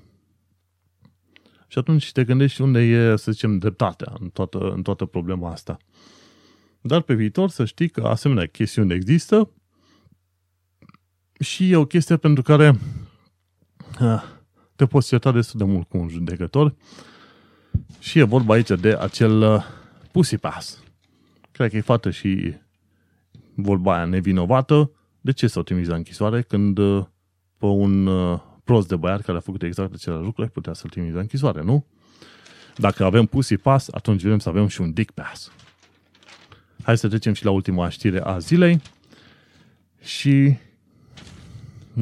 Speaker 2: Și atunci te gândești unde e, să zicem, dreptatea în toată, în toată problema asta. Dar pe viitor să știi că asemenea chestiuni există și e o chestie pentru care te poți certa destul de mult cu un judecător și e vorba aici de acel uh, pussy pass. Cred că e fată și vorba aia nevinovată. De ce s-au trimis la închisoare când uh, pe un uh, prost de băiat care a făcut exact același lucru ai putea să-l trimiți la închisoare, nu? Dacă avem pussy pass, atunci vrem să avem și un dick pass. Hai să trecem și la ultima știre a zilei și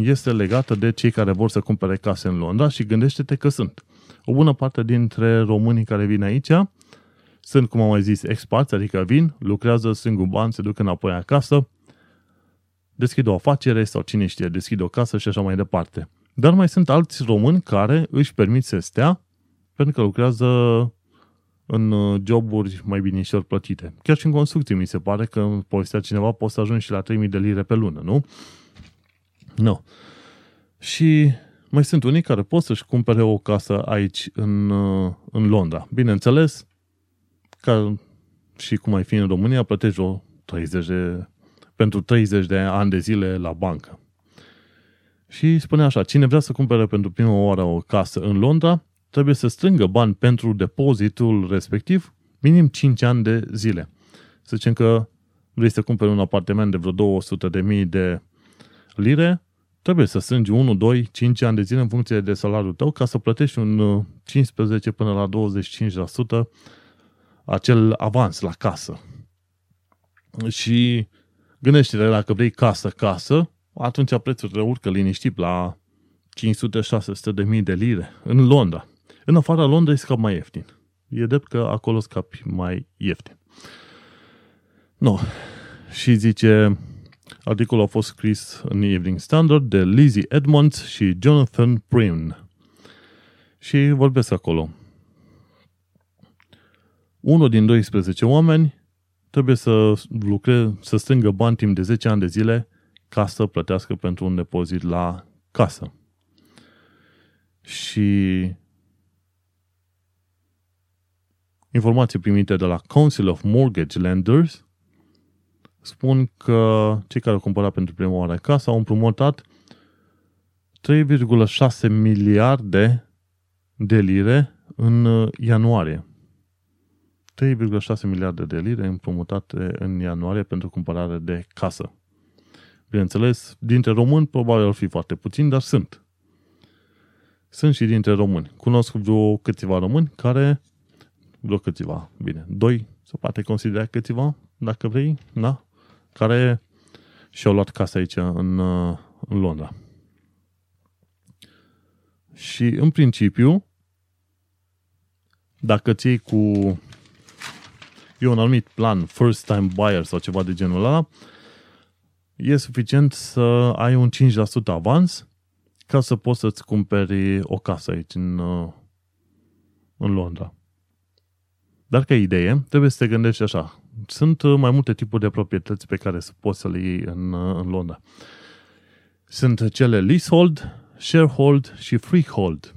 Speaker 2: este legată de cei care vor să cumpere case în Londra și gândește-te că sunt. O bună parte dintre românii care vin aici sunt, cum am mai zis, expați, adică vin, lucrează, strâng bani, se duc înapoi acasă, deschid o afacere sau cine știe, deschid o casă și așa mai departe. Dar mai sunt alți români care își permit să stea pentru că lucrează în joburi mai binișor plătite. Chiar și în construcții mi se pare că povestea cineva poți să ajungi și la 3000 de lire pe lună, nu? Nu. Și mai sunt unii care pot să-și cumpere o casă aici în, uh, în Londra. Bineînțeles, ca și cum ai fi în România, plătești o 30 de, pentru 30 de ani de zile la bancă. Și spune așa, cine vrea să cumpere pentru prima oară o casă în Londra, trebuie să strângă bani pentru depozitul respectiv minim 5 ani de zile. Să zicem că vrei să cumperi un apartament de vreo 200 de mii de lire, trebuie să strângi 1, 2, 5 ani de zile în funcție de salariul tău ca să plătești un 15 uh, până la 25% acel avans la casă. Și gândește-te, dacă vrei casă, casă, atunci prețurile urcă liniștit la 500-600 de mii de lire în Londra. În afara Londrei scap mai ieftin. E drept că acolo scapi mai ieftin. No. Și zice, Articolul a fost scris în Evening Standard de Lizzie Edmonds și Jonathan Prim. Și vorbesc acolo. Unul din 12 oameni trebuie să lucre, să strângă bani timp de 10 ani de zile ca să plătească pentru un depozit la casă. Și informații primite de la Council of Mortgage Lenders spun că cei care au cumpărat pentru prima oară casa au împrumutat 3,6 miliarde de lire în uh, ianuarie. 3,6 miliarde de lire împrumutate în ianuarie pentru cumpărare de casă. Bineînțeles, dintre români probabil ar fi foarte puțini, dar sunt. Sunt și dintre români. Cunosc vreo câțiva români care, vreo câțiva, bine, doi, se poate considera câțiva, dacă vrei, da? Care și-au luat casa aici în, în Londra. Și în principiu, dacă ții cu e un anumit plan, first time buyer sau ceva de genul ăla, e suficient să ai un 5% avans ca să poți să-ți cumperi o casă aici în, în Londra. Dar ca idee, trebuie să te gândești așa. Sunt mai multe tipuri de proprietăți pe care poți să le iei în, în Londra. Sunt cele leasehold, sharehold și freehold.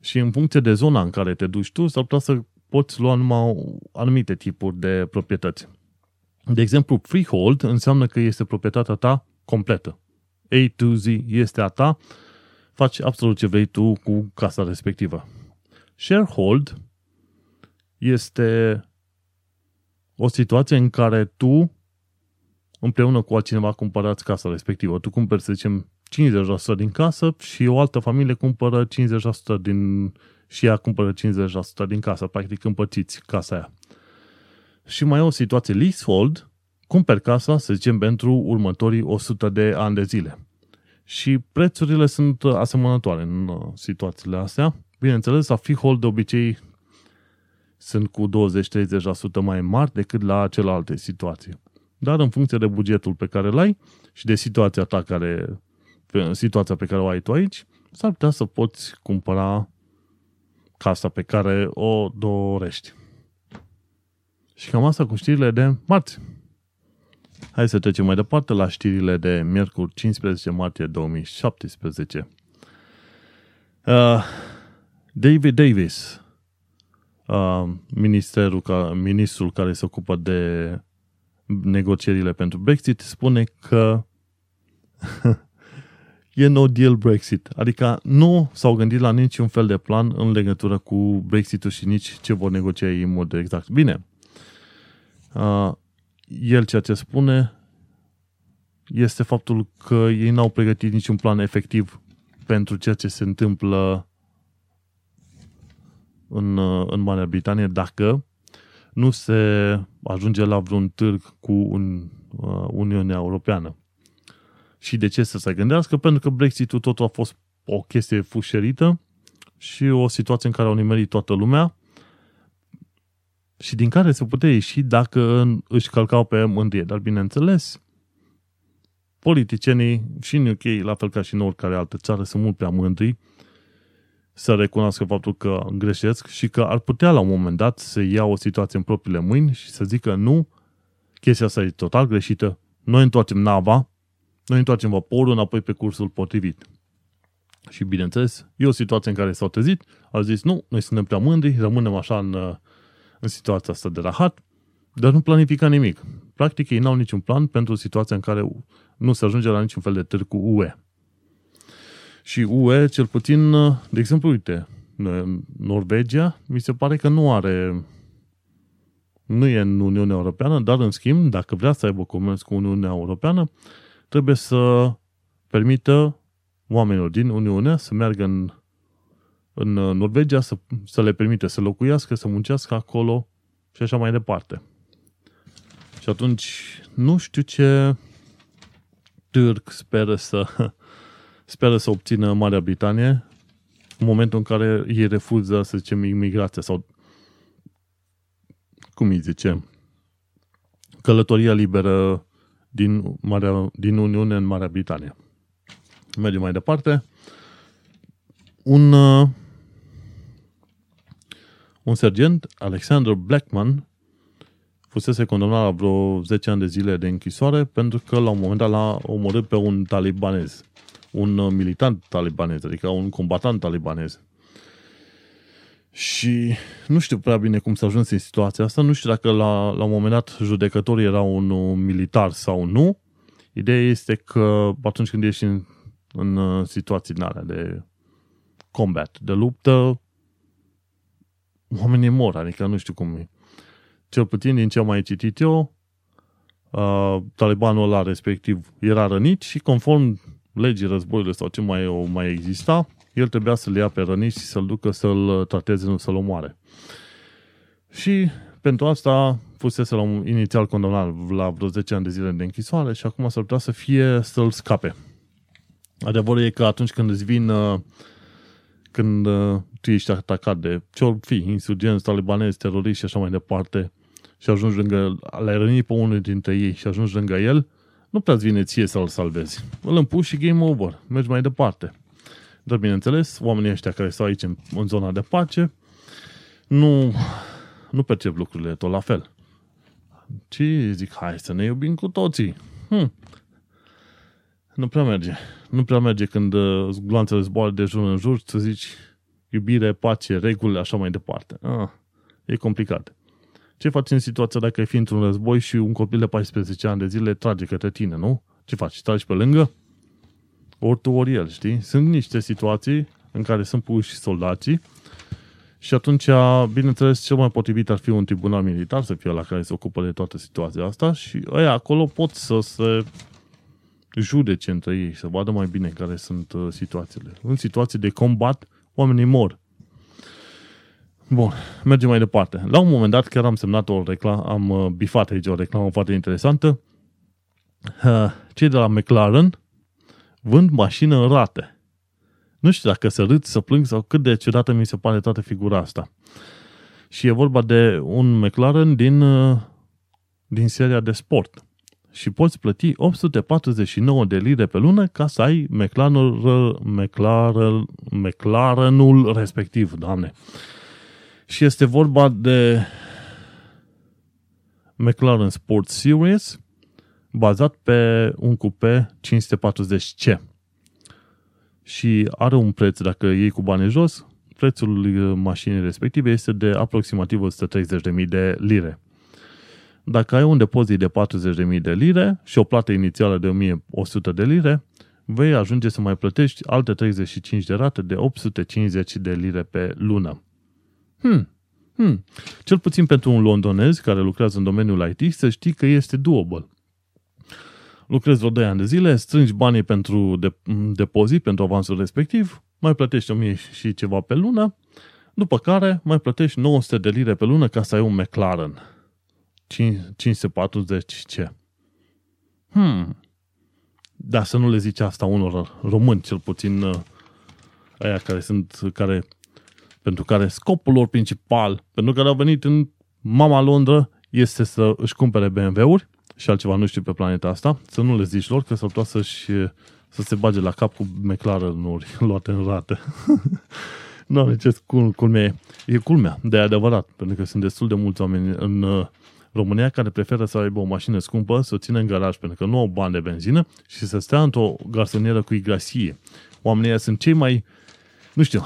Speaker 2: Și în funcție de zona în care te duci tu, s-ar putea să poți lua numai anumite tipuri de proprietăți. De exemplu, freehold înseamnă că este proprietatea ta completă. A to Z este a ta, faci absolut ce vrei tu cu casa respectivă. Sharehold este o situație în care tu împreună cu altcineva cumpărați casa respectivă. Tu cumperi, să zicem, 50% din casă și o altă familie cumpără 50% din și ea cumpără 50% din casă. Practic împărțiți casa aia. Și mai e o situație leasehold, cumperi casa, să zicem, pentru următorii 100 de ani de zile. Și prețurile sunt asemănătoare în uh, situațiile astea. Bineînțeles, la freehold de obicei sunt cu 20-30% mai mari decât la celelalte situații. Dar în funcție de bugetul pe care îl ai și de situația ta care, situația pe care o ai tu aici, s-ar putea să poți cumpăra casa pe care o dorești. Și cam asta cu știrile de marți. Hai să trecem mai departe la știrile de miercuri 15 martie 2017. Uh, David Davis, uh, ministerul ca, ministrul care se ocupă de negocierile pentru Brexit, spune că e no deal Brexit. Adică nu s-au gândit la niciun fel de plan în legătură cu Brexitul și nici ce vor negocia ei în mod exact. Bine, uh, el ceea ce spune este faptul că ei n-au pregătit niciun plan efectiv pentru ceea ce se întâmplă în, în Marea Britanie dacă nu se ajunge la vreun târg cu un, uh, Uniunea Europeană. Și de ce să se gândească? Pentru că Brexit-ul totul a fost o chestie fușerită și o situație în care au nimerit toată lumea și din care se putea ieși dacă își călcau pe mândrie. Dar bineînțeles, politicienii și în UK, la fel ca și în oricare altă țară, sunt mult prea mândri să recunoască faptul că greșesc și că ar putea la un moment dat să ia o situație în propriile mâini și să zică nu, chestia asta e total greșită, noi întoarcem nava, noi întoarcem vaporul înapoi pe cursul potrivit. Și bineînțeles, e o situație în care s-au trezit, au zis nu, noi suntem prea mândri, rămânem așa în, în situația asta de rahat, dar nu planifica nimic. Practic, ei n-au niciun plan pentru situația în care nu se ajunge la niciun fel de târg cu UE. Și UE, cel puțin, de exemplu, uite, Norvegia, mi se pare că nu are, nu e în Uniunea Europeană, dar în schimb, dacă vrea să aibă comerț cu Uniunea Europeană, trebuie să permită oamenilor din Uniune să meargă în, în Norvegia, să, să le permite să locuiască, să muncească acolo și așa mai departe. Și atunci, nu știu ce târg speră să, speră să obțină Marea Britanie în momentul în care ei refuză, să zicem, imigrația sau cum îi zice, călătoria liberă din, Marea, din Uniune în Marea Britanie. Mergem mai departe. Un, uh, un sergent, Alexander Blackman, fusese condamnat la vreo 10 ani de zile de închisoare pentru că la un moment dat l-a omorât pe un talibanez, un uh, militant talibanez, adică un combatant talibanez. Și nu știu prea bine cum s-a ajuns în situația asta, nu știu dacă la, la un moment dat judecătorul era un militar sau nu. Ideea este că atunci când ești în în uh, situații din alea de combat, de luptă, oamenii mor, adică nu știu cum e. Cel puțin din ce am mai citit eu, uh, talibanul ăla respectiv era rănit și conform legii războiului sau ce mai, o mai exista, el trebuia să-l ia pe rănit și să-l ducă să-l trateze, nu să-l omoare. Și pentru asta fusese la un, inițial condamnat la vreo 10 ani de zile de închisoare și acum s-ar putea să fie să-l scape. Adevărul e că atunci când îți vin uh, când uh, tu ești atacat de ce fi, insurgenți, talibanezi, teroriști și așa mai departe și ajungi lângă, le-ai rănit pe unul dintre ei și ajungi lângă el, nu prea-ți vine ție să-l salvezi. Îl împuși și game over. Mergi mai departe. Dar bineînțeles, oamenii ăștia care stau aici în, în zona de pace nu, nu percep lucrurile tot la fel. Ci zic, hai să ne iubim cu toții. Hm. Nu prea merge. Nu prea merge când uh, gloanțele zboară de jur în jur să zici iubire, pace, reguli, așa mai departe. Ah, e complicat. Ce faci în situația dacă ai fi într-un război și un copil de 14 ani de zile trage către tine, nu? Ce faci? Tragi pe lângă? Ori tu, ori el, știi? Sunt niște situații în care sunt puși soldații și atunci, bineînțeles, cel mai potrivit ar fi un tribunal militar să fie la care se ocupă de toată situația asta și ăia acolo pot să se judece între ei, să vadă mai bine care sunt uh, situațiile. În situații de combat, oamenii mor. Bun, mergem mai departe. La un moment dat, chiar am semnat o reclamă, am uh, bifat aici o reclamă foarte interesantă. Uh, cei de la McLaren vând mașină în rate. Nu știu dacă să râd, să plâng sau cât de ciudată mi se pare toată figura asta. Și e vorba de un McLaren din, uh, din seria de sport. Și poți plăti 849 de lire pe lună ca să ai McLarenul, McLaren, McLarenul respectiv, doamne. Și este vorba de McLaren Sport Series, bazat pe un cupe 540C. Și are un preț, dacă iei cu bani jos, prețul mașinii respective este de aproximativ 130.000 de lire. Dacă ai un depozit de 40.000 de lire și o plată inițială de 1.100 de lire, vei ajunge să mai plătești alte 35 de rate de 850 de lire pe lună. Hmm. Hmm. Cel puțin pentru un londonez care lucrează în domeniul IT, să știi că este doable. Lucrezi vreo 2 ani de zile, strângi banii pentru de, depozit, pentru avansul respectiv, mai plătești 1000 și ceva pe lună, după care mai plătești 900 de lire pe lună ca să ai un McLaren. 540C. Hmm. Da, să nu le zici asta unor români, cel puțin uh, aia care sunt, care pentru care scopul lor principal, pentru care au venit în mama Londra, este să își cumpere BMW-uri și altceva nu știu pe planeta asta, să nu le zici lor că s-ar putea să-și, să se bage la cap cu McLaren-uri luate în rate. nu, ce cul, culmea e. E culmea, de adevărat, pentru că sunt destul de mulți oameni în uh, România care preferă să aibă o mașină scumpă, să o țină în garaj pentru că nu au bani de benzină și să stea într-o garsonieră cu igrasie. Oamenii sunt cei mai, nu știu,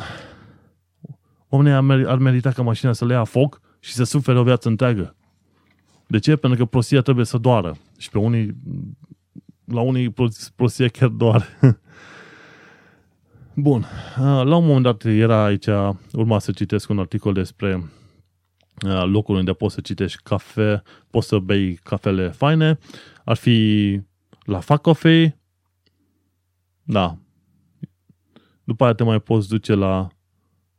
Speaker 2: oamenii ar merita ca mașina să le ia foc și să sufere o viață întreagă. De ce? Pentru că prostia trebuie să doară. Și pe unii, la unii prostia chiar doare. Bun. La un moment dat era aici, urma să citesc un articol despre locul unde poți să citești cafe, poți să bei cafele faine. Ar fi la Fac Coffee. Da. După aia te mai poți duce la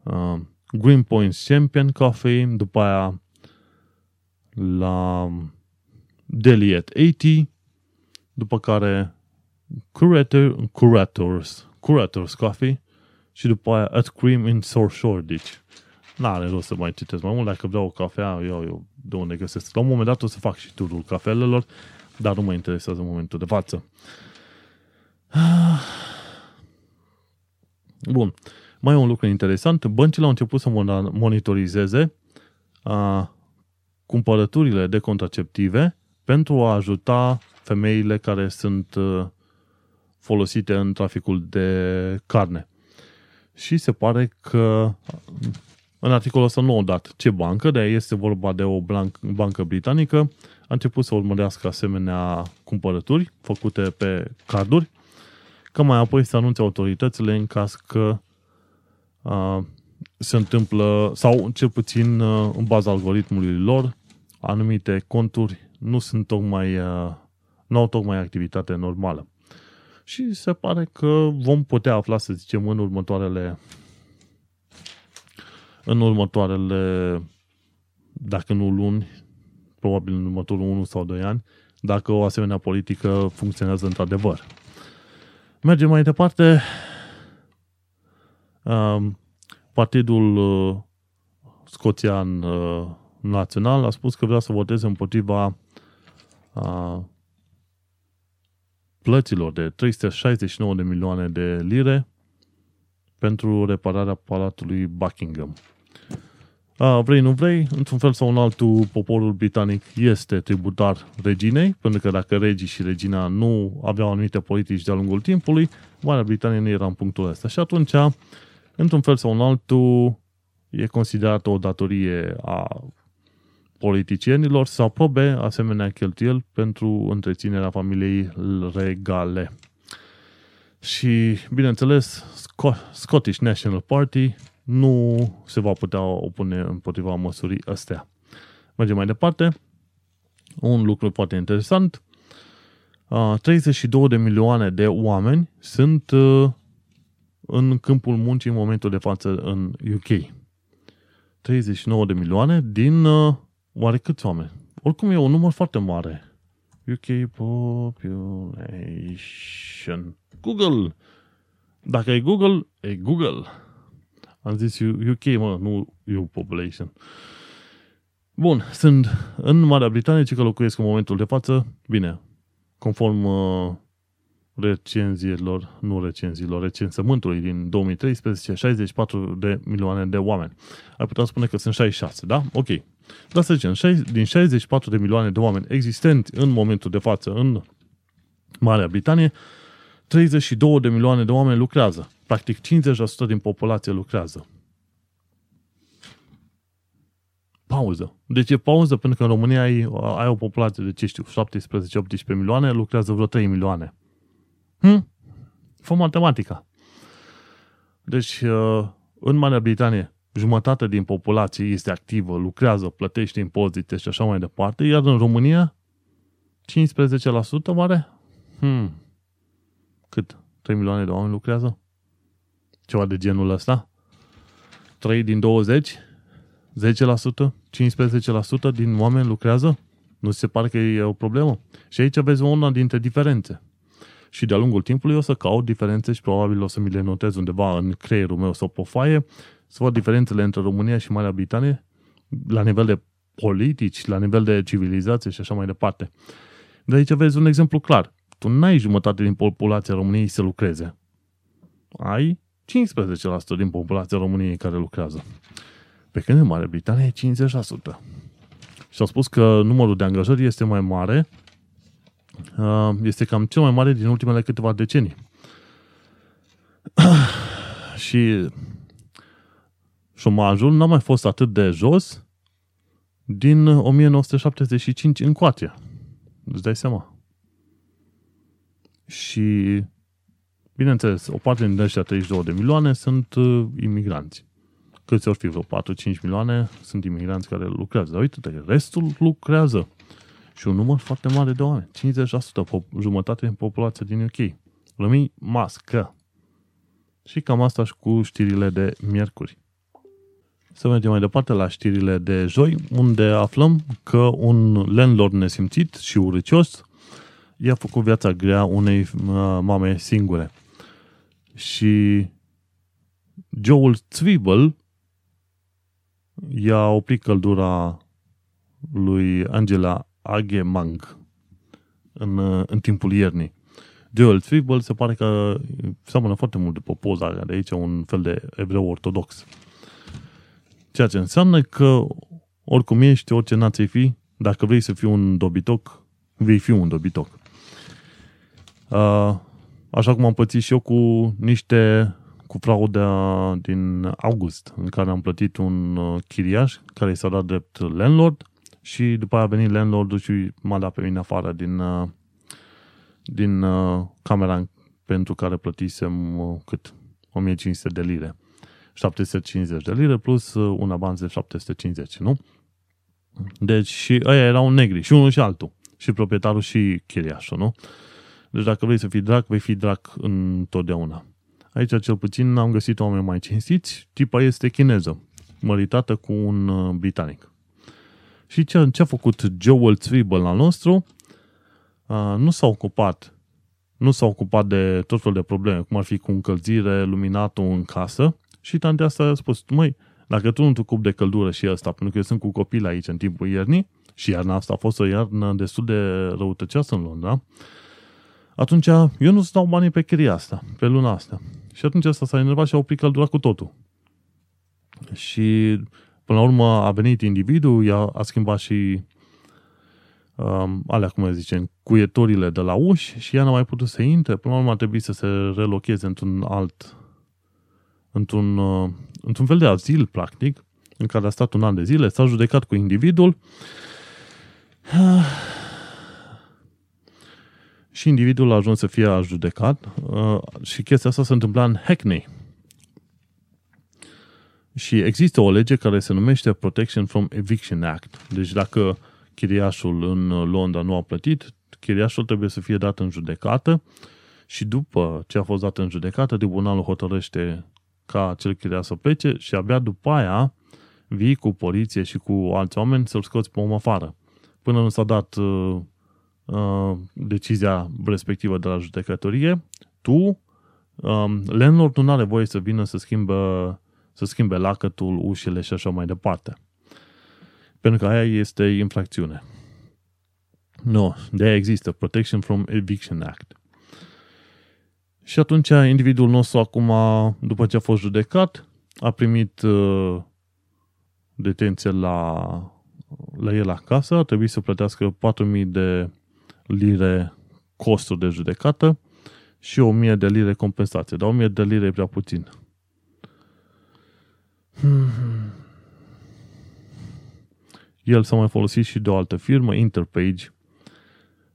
Speaker 2: uh, Green Points Champion Coffee, după aia la Delhi at 80, după care Curator, Curators, Curators Coffee și după aia at Cream in Source Shoreditch. N-are rost să mai citesc mai mult, dacă vreau o cafea, eu, eu de unde găsesc. La un moment dat o să fac și turul cafelelor, dar nu mă interesează în momentul de față. Bun. Mai e un lucru interesant. Băncile au început să monitorizeze a, cumpărăturile de contraceptive pentru a ajuta femeile care sunt folosite în traficul de carne. Și se pare că în articolul ăsta nu au dat ce bancă, de este vorba de o bancă britanică, a început să urmărească asemenea cumpărături făcute pe carduri ca mai apoi să anunțe autoritățile în caz că uh, se întâmplă, sau cel puțin uh, în baza algoritmului lor, anumite conturi nu sunt tocmai, uh, nu au tocmai activitate normală. Și se pare că vom putea afla, să zicem, în următoarele în următoarele, dacă nu luni, probabil în următorul 1 sau 2 ani, dacă o asemenea politică funcționează într-adevăr. Mergem mai departe. Um, Partidul uh, Scoțian uh, Național a spus că vrea să voteze împotriva uh, plăților de 369 de milioane de lire pentru repararea Palatului Buckingham. A, vrei, nu vrei, într-un fel sau în altul, poporul britanic este tributar reginei, pentru că dacă regii și regina nu aveau anumite politici de-a lungul timpului, Marea Britanie nu era în punctul ăsta. Și atunci, într-un fel sau în altul, e considerată o datorie a politicienilor să aprobe asemenea cheltuieli pentru întreținerea familiei regale. Și, bineînțeles, Scottish National Party nu se va putea opune împotriva măsurii astea. Mergem mai departe. Un lucru foarte interesant. 32 de milioane de oameni sunt în câmpul muncii în momentul de față în UK. 39 de milioane din oare câți oameni? Oricum e un număr foarte mare. UK population. Google. Dacă e Google, e Google. Am zis UK, mă, nu EU population. Bun, sunt în Marea Britanie, ce că locuiesc în momentul de față, bine, conform uh, recenziilor, nu recenziilor, recensământului din 2013, 64 de milioane de oameni. Ai putea spune că sunt 66, da? Ok. Dar să zicem, din 64 de milioane de oameni existenți în momentul de față în Marea Britanie, 32 de milioane de oameni lucrează. Practic 50% din populație lucrează. Pauză. Deci e pauză pentru că în România ai, ai o populație de, ce știu, 17-18 milioane, lucrează vreo 3 milioane. Hm? Fă matematica. Deci, uh, în Marea Britanie, jumătate din populație este activă, lucrează, plătește impozite și așa mai departe, iar în România, 15% oare? Hmm. Cât? 3 milioane de oameni lucrează? Ceva de genul ăsta? 3 din 20? 10%? 15% din oameni lucrează? Nu se pare că e o problemă? Și aici vezi una dintre diferențe. Și de-a lungul timpului o să caut diferențe și probabil o să mi le notez undeva în creierul meu sau pe o foaie, să văd diferențele între România și Marea Britanie la nivel de politici, la nivel de civilizație și așa mai departe. De aici vezi un exemplu clar. Tu n-ai jumătate din populația României să lucreze. Ai 15% din populația României care lucrează. Pe când în Marea Britanie e 50%. Și au spus că numărul de angajări este mai mare, uh, este cam cel mai mare din ultimele câteva decenii. și șomajul n-a mai fost atât de jos din 1975 încoace. Îți dai seama. Și, bineînțeles, o parte din ăștia 32 de milioane sunt uh, imigranți. Câți ori fi vreo 4-5 milioane sunt imigranți care lucrează. Dar uite-te, restul lucrează. Și un număr foarte mare de oameni. 50%, jumătate din populația din UK. Rămâi mască. Și cam asta și cu știrile de miercuri. Să mergem mai departe la știrile de joi, unde aflăm că un landlord nesimțit și urâcios i-a făcut viața grea unei uh, mame singure. Și Joel Zwiebel i-a oprit căldura lui Angela Agemang în, uh, în timpul iernii. Joel Zwiebel se pare că seamănă foarte mult după poza de aici, un fel de evreu ortodox. Ceea ce înseamnă că oricum ești, orice nație fi, dacă vrei să fii un dobitoc, vei fi un dobitoc. Uh, așa cum am pățit și eu cu niște cu frauda din august, în care am plătit un uh, chiriaș care i s-a dat drept landlord și după aia a venit landlordul și m-a dat pe mine afară din, uh, din camera pentru care plătisem uh, cât? 1500 de lire. 750 de lire plus uh, un avans de 750, nu? Deci și ăia erau negri, și unul și altul. Și proprietarul și chiriașul, nu? Deci dacă vrei să fii drac, vei fi drac întotdeauna. Aici, cel puțin, am găsit oameni mai cinstiți. Tipa este chineză, măritată cu un uh, britanic. Și ce, ce a făcut Joel Zwibel al nostru? Uh, nu s-a ocupat nu s-a ocupat de tot felul de probleme, cum ar fi cu încălzire, luminatul în casă și tantea asta a spus, măi, dacă tu nu te ocupi de căldură și asta, pentru că eu sunt cu copii aici în timpul iernii, și iarna asta a fost o iarnă destul de răutăcioasă în Londra, atunci eu nu-ți dau banii pe chiria asta, pe luna asta. Și atunci asta s-a enervat și a oprit căldura cu totul. Și până la urmă a venit individul, i-a, a schimbat și um, alea, cum zicem, cuietorile de la uși și ea n-a mai putut să intre. Până la urmă a trebuit să se relocheze într-un alt, într-un, uh, într-un fel de azil, practic, în care a stat un an de zile, s-a judecat cu individul și individul a ajuns să fie judecat uh, și chestia asta se întâmpla în Hackney. Și există o lege care se numește Protection from Eviction Act. Deci dacă chiriașul în Londra nu a plătit, chiriașul trebuie să fie dat în judecată și după ce a fost dat în judecată, tribunalul hotărăște ca acel chiriaș să plece și abia după aia vii cu poliție și cu alți oameni să-l scoți pe om afară. Până nu s-a dat uh, uh, decizia respectivă de la judecătorie, tu, um, landlord nu are voie să vină să schimbe, să schimbe lacătul, ușile și așa mai departe. Pentru că aia este infracțiune. Nu, de aia există Protection from Eviction Act. Și atunci individul nostru acum, după ce a fost judecat, a primit uh, detenție la, la el acasă, a trebuit să plătească 4.000 de lire costuri de judecată și 1.000 de lire compensație. Dar 1.000 de lire e prea puțin. El s-a mai folosit și de o altă firmă, Interpage,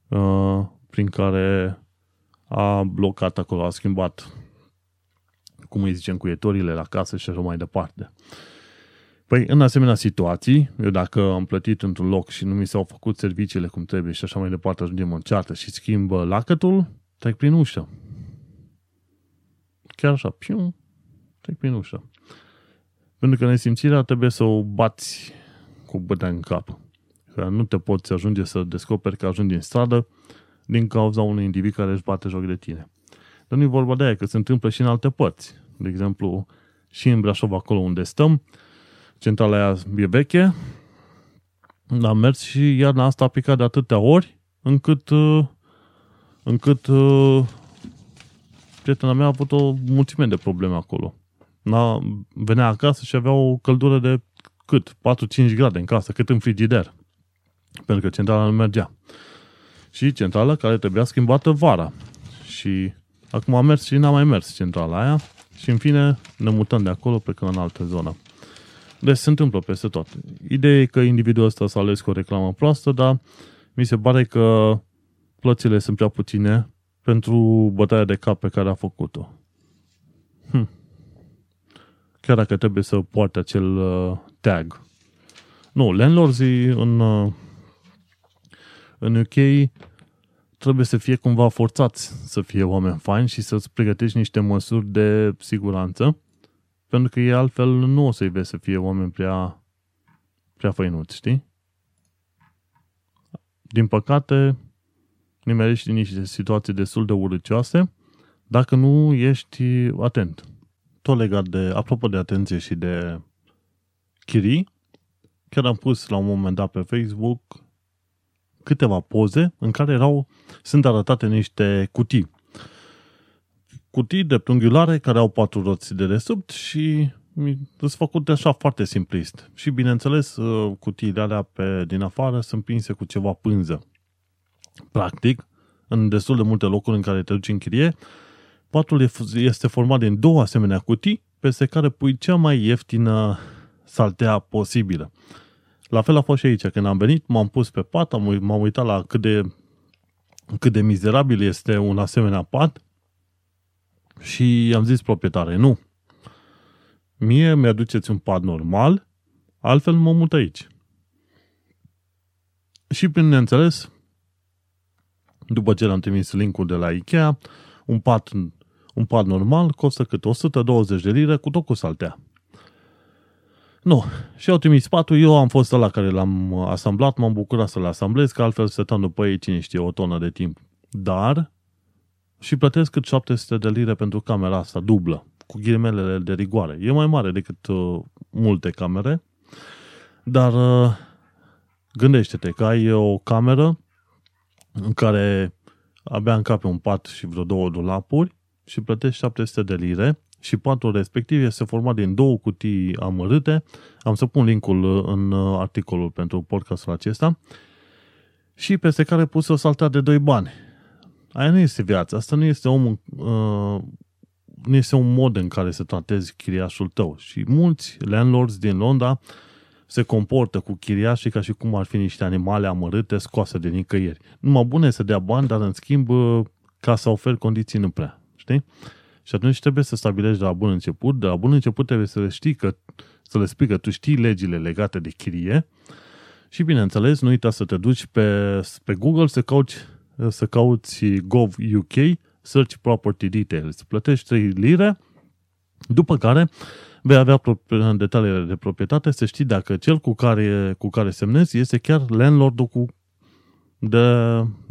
Speaker 2: uh, prin care a blocat acolo, a schimbat, cum îi zicem, cuietorile la casă și așa mai departe. Păi, în asemenea situații, eu dacă am plătit într-un loc și nu mi s-au făcut serviciile cum trebuie și așa mai departe, ajungem în ceartă și schimbă lacătul, trec prin ușă. Chiar așa, piu, trec prin ușă. Pentru că nesimțirea trebuie să o bați cu bătea în cap. Că nu te poți ajunge să descoperi că ajungi în stradă din cauza unui individ care își bate joc de tine. Dar nu e vorba de aia, că se întâmplă și în alte părți. De exemplu, și în Brașov, acolo unde stăm, centrala aia e veche, am mers și iarna asta a picat de atâtea ori, încât, uh, încât uh, prietena mea a avut o mulțime de probleme acolo. Na, venea acasă și avea o căldură de cât? 4-5 grade în casă, cât în frigider. Pentru că centrala nu mergea. Și centrala care trebuia schimbată vara. Și acum a mers și n-a mai mers centrala aia. Și în fine ne mutăm de acolo, plecăm în altă zonă. Deci se întâmplă peste tot. Ideea e că individul ăsta s-a ales cu o reclamă proastă, dar mi se pare că plățile sunt prea puține pentru bătaia de cap pe care a făcut-o. Hm. Chiar dacă trebuie să poarte acel uh, tag. Nu, landlords în, uh, în UK trebuie să fie cumva forțați să fie oameni faini și să-ți pregătești niște măsuri de siguranță, pentru că e altfel nu o să-i vezi să fie oameni prea, prea făinuți, știi? Din păcate, nimerești niște situații destul de urâcioase dacă nu ești atent. Tot legat de, apropo de atenție și de chirii, chiar am pus la un moment dat pe Facebook câteva poze în care erau, sunt arătate niște cutii. Cutii dreptunghiulare care au patru roți de desubt și sunt făcute așa foarte simplist. Și bineînțeles, uh, cutiile alea pe, din afară sunt prinse cu ceva pânză. Practic, în destul de multe locuri în care te duci în chirie, patul este format din două asemenea cutii, peste care pui cea mai ieftină saltea posibilă. La fel a fost și aici. Când am venit, m-am pus pe pat, am, m-am uitat la cât de, cât de mizerabil este un asemenea pat Și am zis proprietare, nu. Mie mi-aduceți un pad normal, altfel mă mut aici. Și bineînțeles, după ce l-am trimis linkul de la Ikea, un pad, un pad normal costă cât 120 de lire cu tot cu saltea. Nu. Și au trimis patul, eu am fost la care l-am asamblat, m-am bucurat să-l asamblez, că altfel stăteam după ei, cine știe, o tonă de timp. Dar și plătesc cât 700 de lire pentru camera asta dublă, cu ghilimelele de rigoare. E mai mare decât uh, multe camere, dar uh, gândește-te că ai o cameră în care abia încape un pat și vreo două dulapuri și plătești 700 de lire și patul respectiv este format din două cutii amărâte. Am să pun linkul în articolul pentru podcastul acesta și peste care pus o saltea de 2 bani. Aia nu este viața, asta nu este om, uh, nu este un mod în care să tratezi chiriașul tău. Și mulți landlords din Londra se comportă cu chiriașii ca și cum ar fi niște animale amărâte scoase de nicăieri. Numai bune să dea bani, dar în schimb, uh, ca să oferi condiții nu prea. Știi? Și atunci trebuie să stabilești de la bun început. De la bun început trebuie să le știi că, să le spui că tu știi legile legate de chirie și, bineînțeles, nu uita să te duci pe, pe Google să cauți, să cauți Gov UK Search Property Details. Plătești 3 lire, după care vei avea detaliile de proprietate, să știi dacă cel cu care, cu care semnezi este chiar landlordul cu de,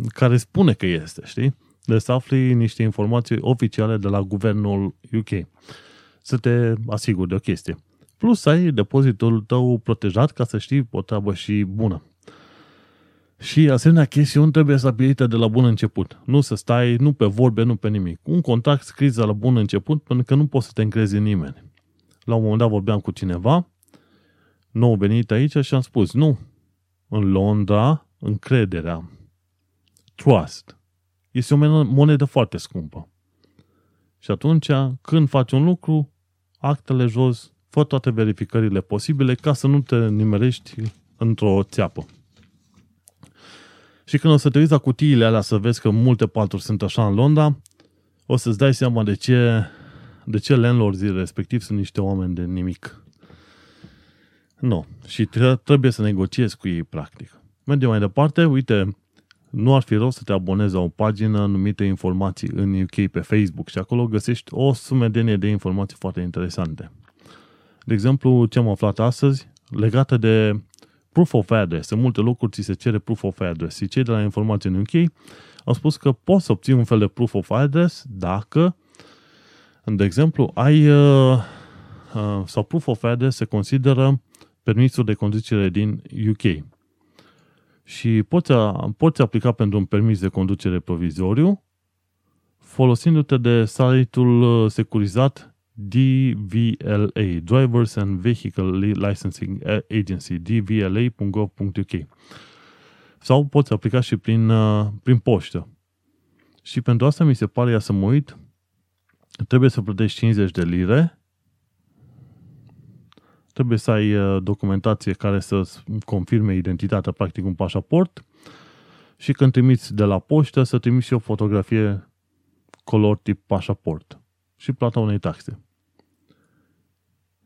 Speaker 2: care spune că este, știi? De să afli niște informații oficiale de la guvernul UK. Să te asiguri de o chestie. Plus să ai depozitul tău protejat ca să știi o treabă și bună. Și asemenea chestiuni trebuie stabilite de la bun început. Nu să stai, nu pe vorbe, nu pe nimic. Un contact scris de la bun început, pentru că nu poți să te încrezi în nimeni. La un moment dat vorbeam cu cineva, nou venit aici și am spus, nu, în Londra, încrederea, trust, este o monedă foarte scumpă. Și atunci, când faci un lucru, actele jos, fă toate verificările posibile ca să nu te nimerești într-o țeapă. Și când o să te uiți la cutiile alea să vezi că multe paturi sunt așa în Londra, o să-ți dai seama de ce, de ce landlords respectiv sunt niște oameni de nimic. Nu. Și trebuie să negociezi cu ei practic. Mergem mai departe, uite, nu ar fi rău să te abonezi la o pagină numită Informații în UK pe Facebook și acolo găsești o sumedenie de informații foarte interesante. De exemplu, ce am aflat astăzi, legată de proof of address. În multe locuri ți se cere proof of address și cei de la Informații în UK au spus că poți să obții un fel de proof of address dacă, de exemplu, ai uh, uh, sau proof of address se consideră permisul de conducere din UK și poți, poți aplica pentru un permis de conducere provizoriu folosindu-te de site-ul uh, securizat DVLA, Drivers and Vehicle Licensing Agency, dvla.gov.uk. Sau poți aplica și prin, uh, prin poștă. Și pentru asta mi se pare, ia să mă uit, trebuie să plătești 50 de lire trebuie să ai uh, documentație care să confirme identitatea, practic un pașaport, și când trimiți de la poștă, să trimiți o fotografie color tip pașaport și plata unei taxe.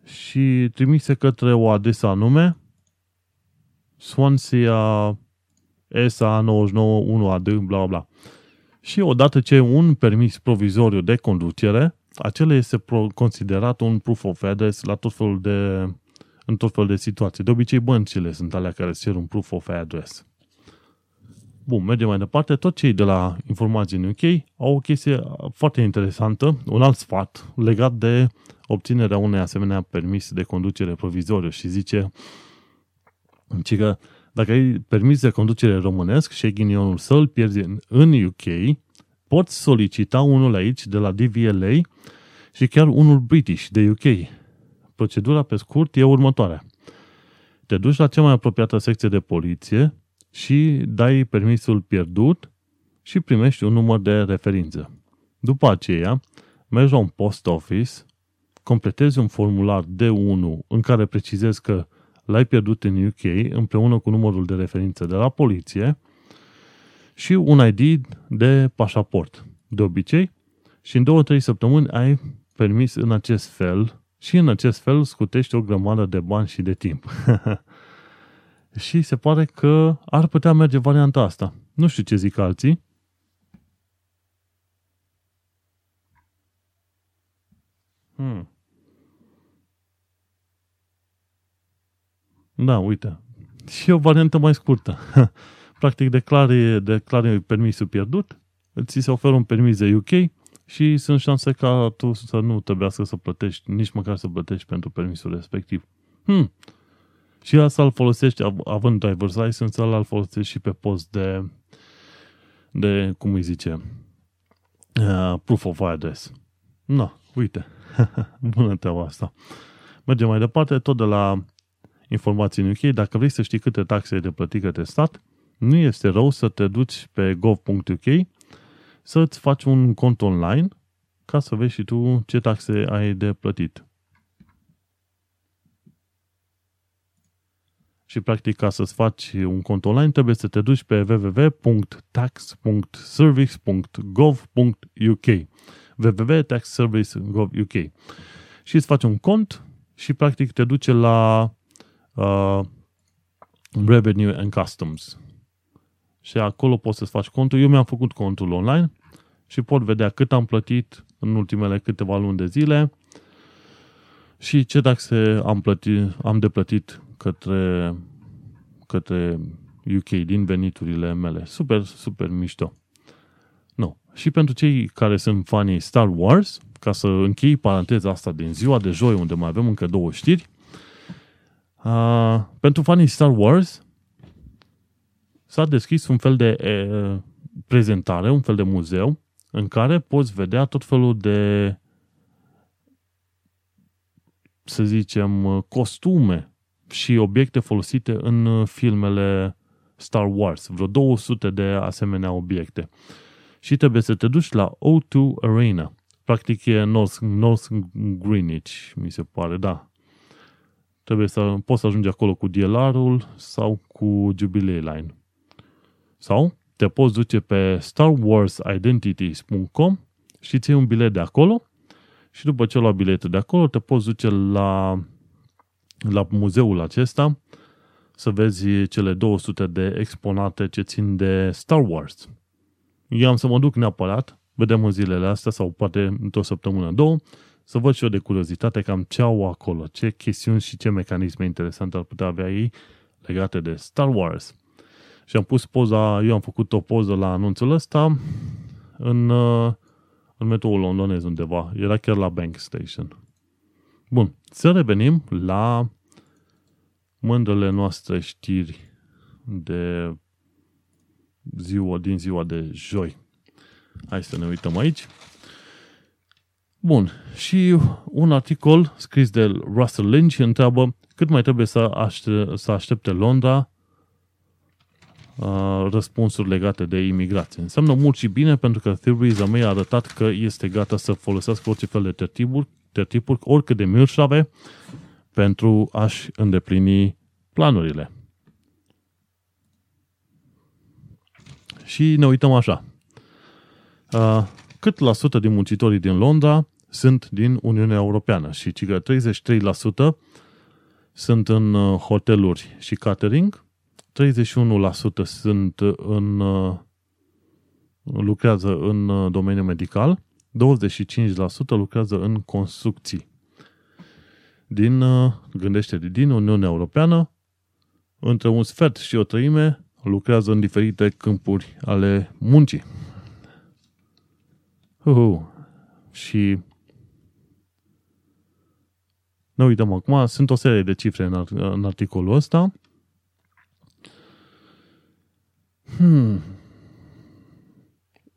Speaker 2: Și trimise către o adresă anume, Swansea SA 99 1AD, bla bla. Și odată ce un permis provizoriu de conducere, acela este considerat un proof of address la tot felul de în tot felul de situații. De obicei, băncile sunt alea care cer un proof of address. Bun, mergem mai departe. Tot cei de la informații în UK au o chestie foarte interesantă, un alt sfat legat de obținerea unei asemenea permis de conducere provizoriu și zice că dacă ai permis de conducere românesc și ai ghinionul să-l pierzi în UK, poți solicita unul aici de la DVLA și chiar unul British de UK procedura pe scurt e următoarea. Te duci la cea mai apropiată secție de poliție și dai permisul pierdut și primești un număr de referință. După aceea, mergi la un post office, completezi un formular D1 în care precizezi că l-ai pierdut în UK împreună cu numărul de referință de la poliție și un ID de pașaport. De obicei, Și în 2-3 săptămâni ai permis în acest fel și în acest fel scutești o grămadă de bani și de timp. și se pare că ar putea merge varianta asta. Nu știu ce zic alții. Hmm. Da, uite. Și o variantă mai scurtă. Practic declare, declare permisul pierdut, ți se oferă un permis de UK și sunt șanse ca tu să nu trebuiască să plătești, nici măcar să plătești pentru permisul respectiv. Hmm. Și asta îl folosești, având driver's license, îl folosești și pe post de, de cum îi zice, uh, proof of address. Na, uite, bună treaba asta. Mergem mai departe, tot de la informații în UK. Dacă vrei să știi câte taxe ai de plătit către stat, nu este rău să te duci pe gov.uk să-ți faci un cont online ca să vezi și tu ce taxe ai de plătit. Și practic ca să-ți faci un cont online trebuie să te duci pe www.tax.service.gov.uk www.taxservice.gov.uk și îți faci un cont și practic te duce la uh, Revenue and Customs și acolo poți să-ți faci contul. Eu mi-am făcut contul online și pot vedea cât am plătit în ultimele câteva luni de zile și ce taxe am, plătit, am de plătit către, către UK din veniturile mele. Super, super mișto. Nu. Și pentru cei care sunt fanii Star Wars, ca să închei paranteza asta din ziua de joi, unde mai avem încă două știri, uh, pentru fanii Star Wars, s-a deschis un fel de e, prezentare, un fel de muzeu, în care poți vedea tot felul de, să zicem, costume și obiecte folosite în filmele Star Wars. Vreo 200 de asemenea obiecte. Și trebuie să te duci la O2 Arena. Practic e North, North Greenwich, mi se pare, da. Trebuie să poți să ajungi acolo cu DLR-ul sau cu Jubilee Line. Sau te poți duce pe starwarsidentities.com și ții un bilet de acolo și după ce lua biletul de acolo te poți duce la, la muzeul acesta să vezi cele 200 de exponate ce țin de Star Wars. Eu am să mă duc neapărat, vedem în zilele astea sau poate într-o săptămână, două, să văd și eu de curiozitate cam ce au acolo, ce chestiuni și ce mecanisme interesante ar putea avea ei legate de Star Wars. Și am pus poza, eu am făcut o poză la anunțul ăsta în, uh, în metroul londonez undeva. Era chiar la Bank Station. Bun, să revenim la mândrele noastre știri de ziua, din ziua de joi. Hai să ne uităm aici. Bun, și un articol scris de Russell Lynch întreabă cât mai trebuie să, aște, să aștepte Londra Uh, răspunsuri legate de imigrație. Înseamnă mult și bine pentru că Theresa May a arătat că este gata să folosească orice fel de tertipuri, tertipuri oricât de mirșave, pentru a-și îndeplini planurile. Și ne uităm așa. Uh, cât la sută din muncitorii din Londra sunt din Uniunea Europeană și că 33% sunt în uh, hoteluri și catering, 31% sunt în, uh, lucrează în uh, domeniul medical, 25% lucrează în construcții. Din, uh, gândește din Uniunea Europeană, între un sfert și o treime lucrează în diferite câmpuri ale muncii. Uh, și ne uităm acum, sunt o serie de cifre în, în articolul ăsta Hmm.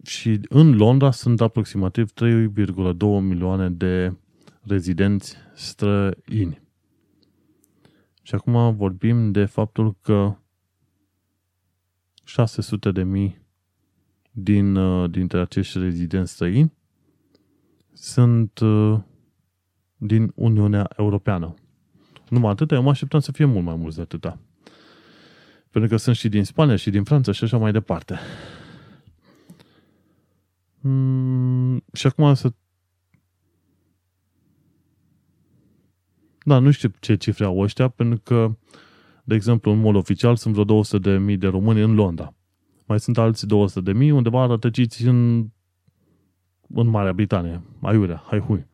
Speaker 2: Și în Londra sunt aproximativ 3,2 milioane de rezidenți străini. Și acum vorbim de faptul că 600 de mii din, uh, dintre acești rezidenți străini sunt uh, din Uniunea Europeană. Numai atâta, eu mă așteptam să fie mult mai mulți de atâta. Pentru că sunt și din Spania și din Franța și așa mai departe. Mm, și acum să... Da, nu știu ce cifre au ăștia, pentru că, de exemplu, în mod oficial sunt vreo 200 de mii de români în Londra. Mai sunt alți 200 de mii undeva rătăciți în, în Marea Britanie. Aiurea, hai hui.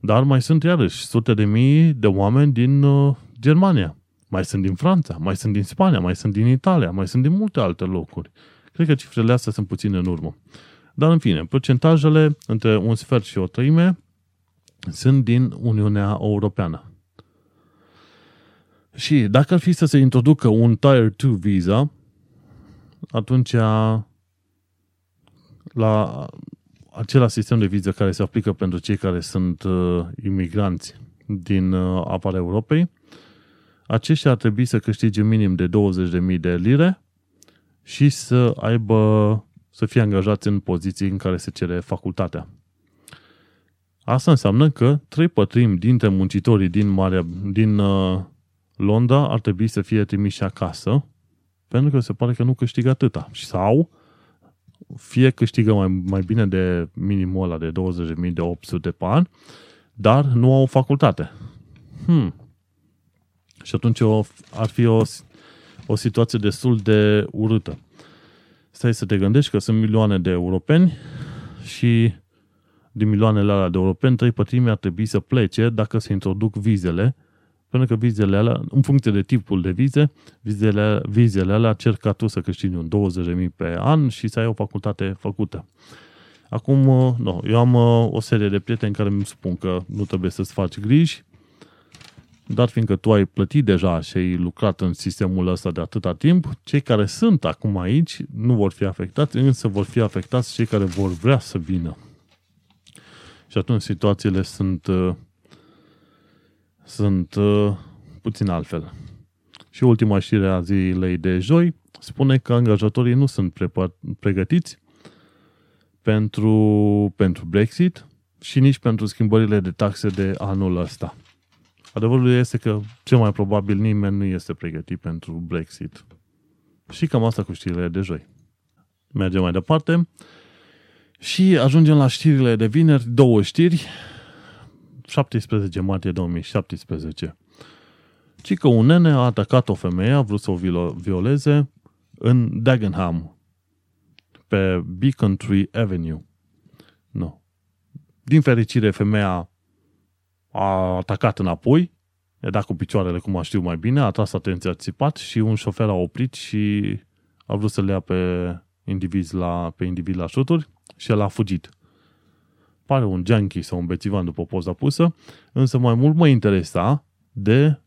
Speaker 2: Dar mai sunt iarăși sute de mii de oameni din uh, Germania. Mai sunt din Franța, mai sunt din Spania, mai sunt din Italia, mai sunt din multe alte locuri. Cred că cifrele astea sunt puțin în urmă. Dar în fine, procentajele între un sfert și o treime sunt din Uniunea Europeană. Și dacă ar fi să se introducă un Tier 2 visa, atunci la acela sistem de viză care se aplică pentru cei care sunt uh, imigranți din uh, apara Europei, aceștia ar trebui să câștige minim de 20.000 de lire și să aibă să fie angajați în poziții în care se cere facultatea. Asta înseamnă că trei pătrimi dintre muncitorii din, Marea, din uh, Londra ar trebui să fie trimiși acasă, pentru că se pare că nu câștigă atâta. Sau fie câștigă mai, mai bine de minimul ăla de 20.800 pe an, dar nu au facultate. Hmm. Și atunci o, ar fi o, o situație destul de urâtă. Stai să te gândești că sunt milioane de europeni și din milioanele alea de europeni, trei pătrimi ar trebui să plece dacă se introduc vizele, pentru că vizele alea, în funcție de tipul de vize, vizele, vizele alea cer ca tu să câștigi un 20.000 pe an și să ai o facultate făcută. Acum, nu, eu am o serie de prieteni care îmi spun că nu trebuie să-ți faci griji, dar fiindcă tu ai plătit deja și ai lucrat în sistemul ăsta de atâta timp, cei care sunt acum aici nu vor fi afectați, însă vor fi afectați cei care vor vrea să vină. Și atunci situațiile sunt, uh, sunt uh, puțin altfel. Și ultima știre a zilei de joi spune că angajatorii nu sunt pregătiți pentru, pentru Brexit și nici pentru schimbările de taxe de anul ăsta. Adevărul este că cel mai probabil nimeni nu este pregătit pentru Brexit. Și cam asta cu știrile de joi. Mergem mai departe. Și ajungem la știrile de vineri, două știri. 17 martie 2017. Ci că un nene a atacat o femeie, a vrut să o violeze în Dagenham, pe Beacon Tree Avenue. Nu. Din fericire, femeia a atacat înapoi, i-a dat cu picioarele, cum știu mai bine, a tras atenția țipat și un șofer a oprit și a vrut să le ia pe indiviz la, pe individ la șuturi și el a fugit. Pare un junkie sau un bețivan după poza pusă, însă mai mult mă interesa de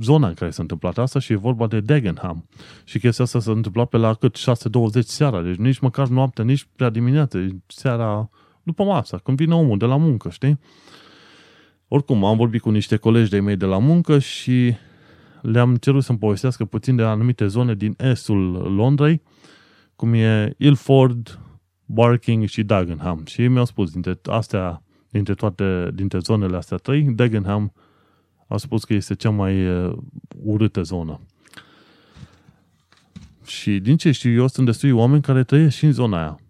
Speaker 2: zona în care s-a întâmplat asta și e vorba de Dagenham. Și chestia asta s-a întâmplat pe la cât 6.20 seara, deci nici măcar noaptea, nici prea dimineață, seara după masa, când vine omul de la muncă, știi? Oricum, am vorbit cu niște colegi de mei de la muncă și le-am cerut să-mi povestească puțin de anumite zone din estul Londrei, cum e Ilford, Barking și Dagenham. Și ei mi-au spus, dintre astea, dintre toate, dintre zonele astea trei, Dagenham a spus că este cea mai uh, urâtă zonă. Și din ce știu eu, sunt destui oameni care trăiesc și în zona aia.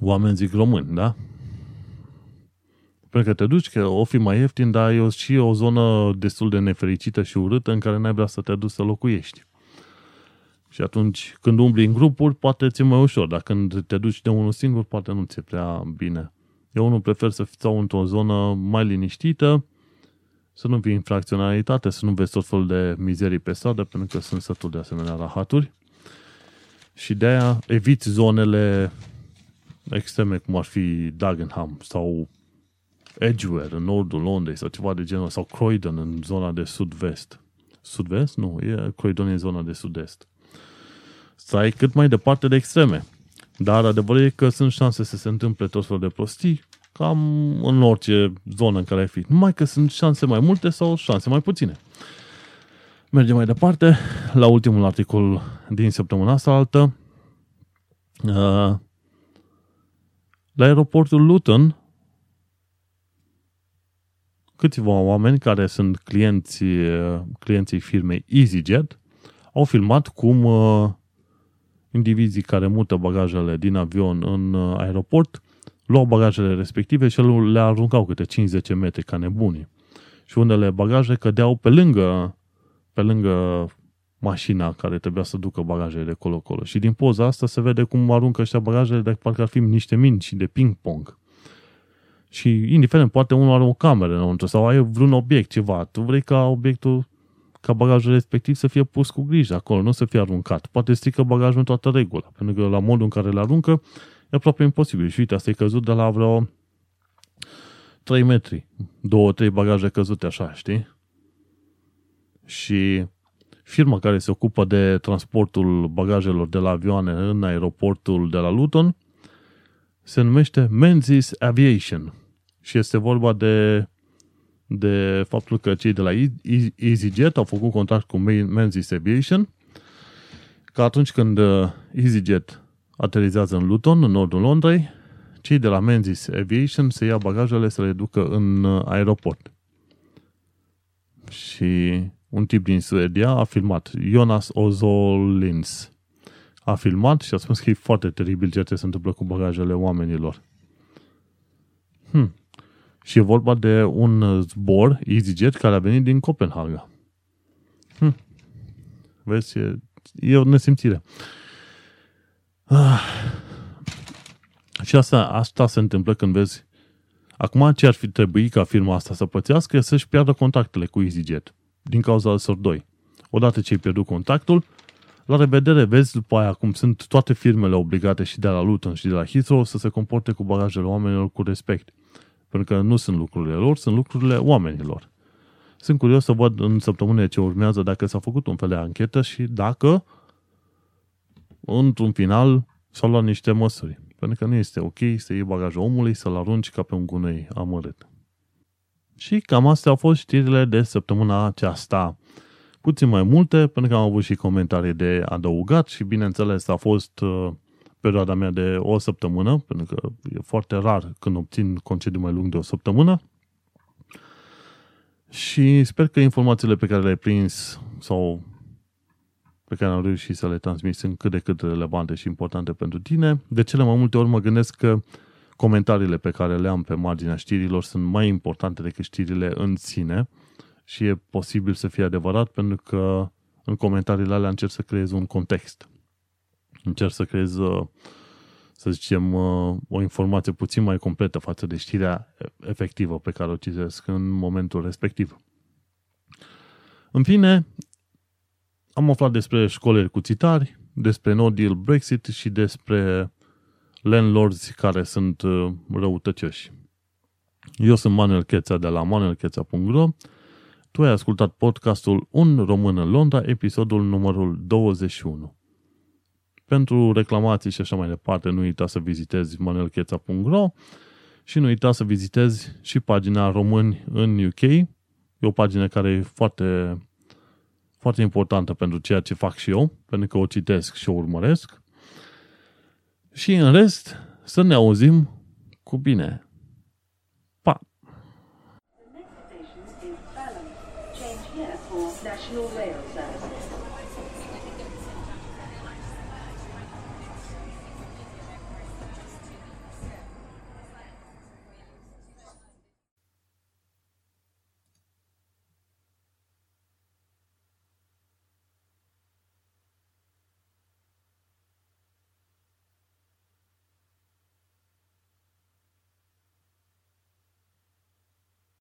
Speaker 2: Oameni zic români, da? Pentru că te duci, că o fi mai ieftin, dar e și o zonă destul de nefericită și urâtă în care n-ai vrea să te duci să locuiești. Și atunci, când umbli în grupuri, poate ți mai ușor, dar când te duci de unul singur, poate nu ți-e prea bine. Eu nu prefer să stau într-o zonă mai liniștită, să nu fii infracționalitate, să nu vezi tot felul de mizerii pe stradă, pentru că sunt sătul de asemenea rahaturi. Și de aia eviți zonele extreme, cum ar fi Dagenham sau Edgware, în nordul Londrei sau ceva de genul, sau Croydon în zona de sud-vest. Sud-vest? Nu, e Croydon în zona de sud-est. Stai cât mai departe de extreme. Dar adevărul e că sunt șanse să se întâmple tot felul de prostii, cam în orice zonă în care ai fi. Numai că sunt șanse mai multe sau șanse mai puține. Mergem mai departe la ultimul articol din săptămâna asta altă. Uh, la aeroportul Luton câțiva oameni care sunt clienți, clienții firmei EasyJet au filmat cum uh, indivizii care mută bagajele din avion în uh, aeroport luau bagajele respective și le aruncau câte 50 metri ca nebuni. Și unele bagaje cădeau pe lângă, pe lângă mașina care trebuia să ducă bagajele de colo-colo. Și din poza asta se vede cum aruncă ăștia bagajele de parcă ar fi niște minci de ping-pong. Și indiferent, poate unul are o cameră înăuntru sau ai vreun obiect, ceva. Tu vrei ca obiectul, ca bagajul respectiv să fie pus cu grijă acolo, nu să fie aruncat. Poate strică bagajul în toată regula, pentru că la modul în care îl aruncă e aproape imposibil. Și uite, asta e căzut de la vreo 3 metri. Două, trei bagaje căzute așa, știi? Și firma care se ocupă de transportul bagajelor de la avioane în aeroportul de la Luton se numește Menzies Aviation și este vorba de, de faptul că cei de la EasyJet au făcut contract cu Menzies Aviation că atunci când uh, EasyJet aterizează în Luton, în nordul Londrei, cei de la Menzies Aviation se ia bagajele să le ducă în uh, aeroport. Și un tip din Suedia a filmat, Jonas Ozolins. A filmat și a spus că e foarte teribil ceea ce se întâmplă cu bagajele oamenilor. Hmm. Și e vorba de un zbor EasyJet care a venit din Copenhaga. Hmm. Vezi, e, e o nesimțire. Ah. Și asta, asta se întâmplă când vezi Acum, ce ar fi trebuit ca firma asta să pățească e să-și piardă contactele cu EasyJet din cauza altor doi. Odată ce ai pierdut contactul, la revedere, vezi după aia cum sunt toate firmele obligate și de la Luton și de la Heathrow să se comporte cu bagajele oamenilor cu respect. Pentru că nu sunt lucrurile lor, sunt lucrurile oamenilor. Sunt curios să văd în săptămânile ce urmează dacă s-a făcut un fel de anchetă și dacă, într-un final, s-au luat niște măsuri. Pentru că nu este ok să iei bagajul omului, să-l arunci ca pe un gunoi amărât. Și cam astea au fost știrile de săptămâna aceasta. Puțin mai multe, pentru că am avut și comentarii de adăugat și bineînțeles a fost uh, perioada mea de o săptămână, pentru că e foarte rar când obțin concediu mai lung de o săptămână. Și sper că informațiile pe care le-ai prins sau pe care am reușit să le transmit sunt cât de cât relevante și importante pentru tine. De cele mai multe ori mă gândesc că comentariile pe care le am pe marginea știrilor sunt mai importante decât știrile în sine și e posibil să fie adevărat pentru că în comentariile alea încerc să creez un context. Încerc să creez, uh, să zicem, uh, o informație puțin mai completă față de știrea efectivă pe care o citesc în momentul respectiv. În fine, am aflat despre școli cuțitari, despre no deal Brexit și despre landlords care sunt uh, răutăcioși. Eu sunt Manuel Cheța de la manuelcheța.ro Tu ai ascultat podcastul Un român în Londra, episodul numărul 21. Pentru reclamații și așa mai departe, nu uita să vizitezi manuelcheța.ro și nu uita să vizitezi și pagina Români în UK. E o pagină care e foarte, foarte importantă pentru ceea ce fac și eu, pentru că o citesc și o urmăresc. Și în rest, să ne auzim cu bine.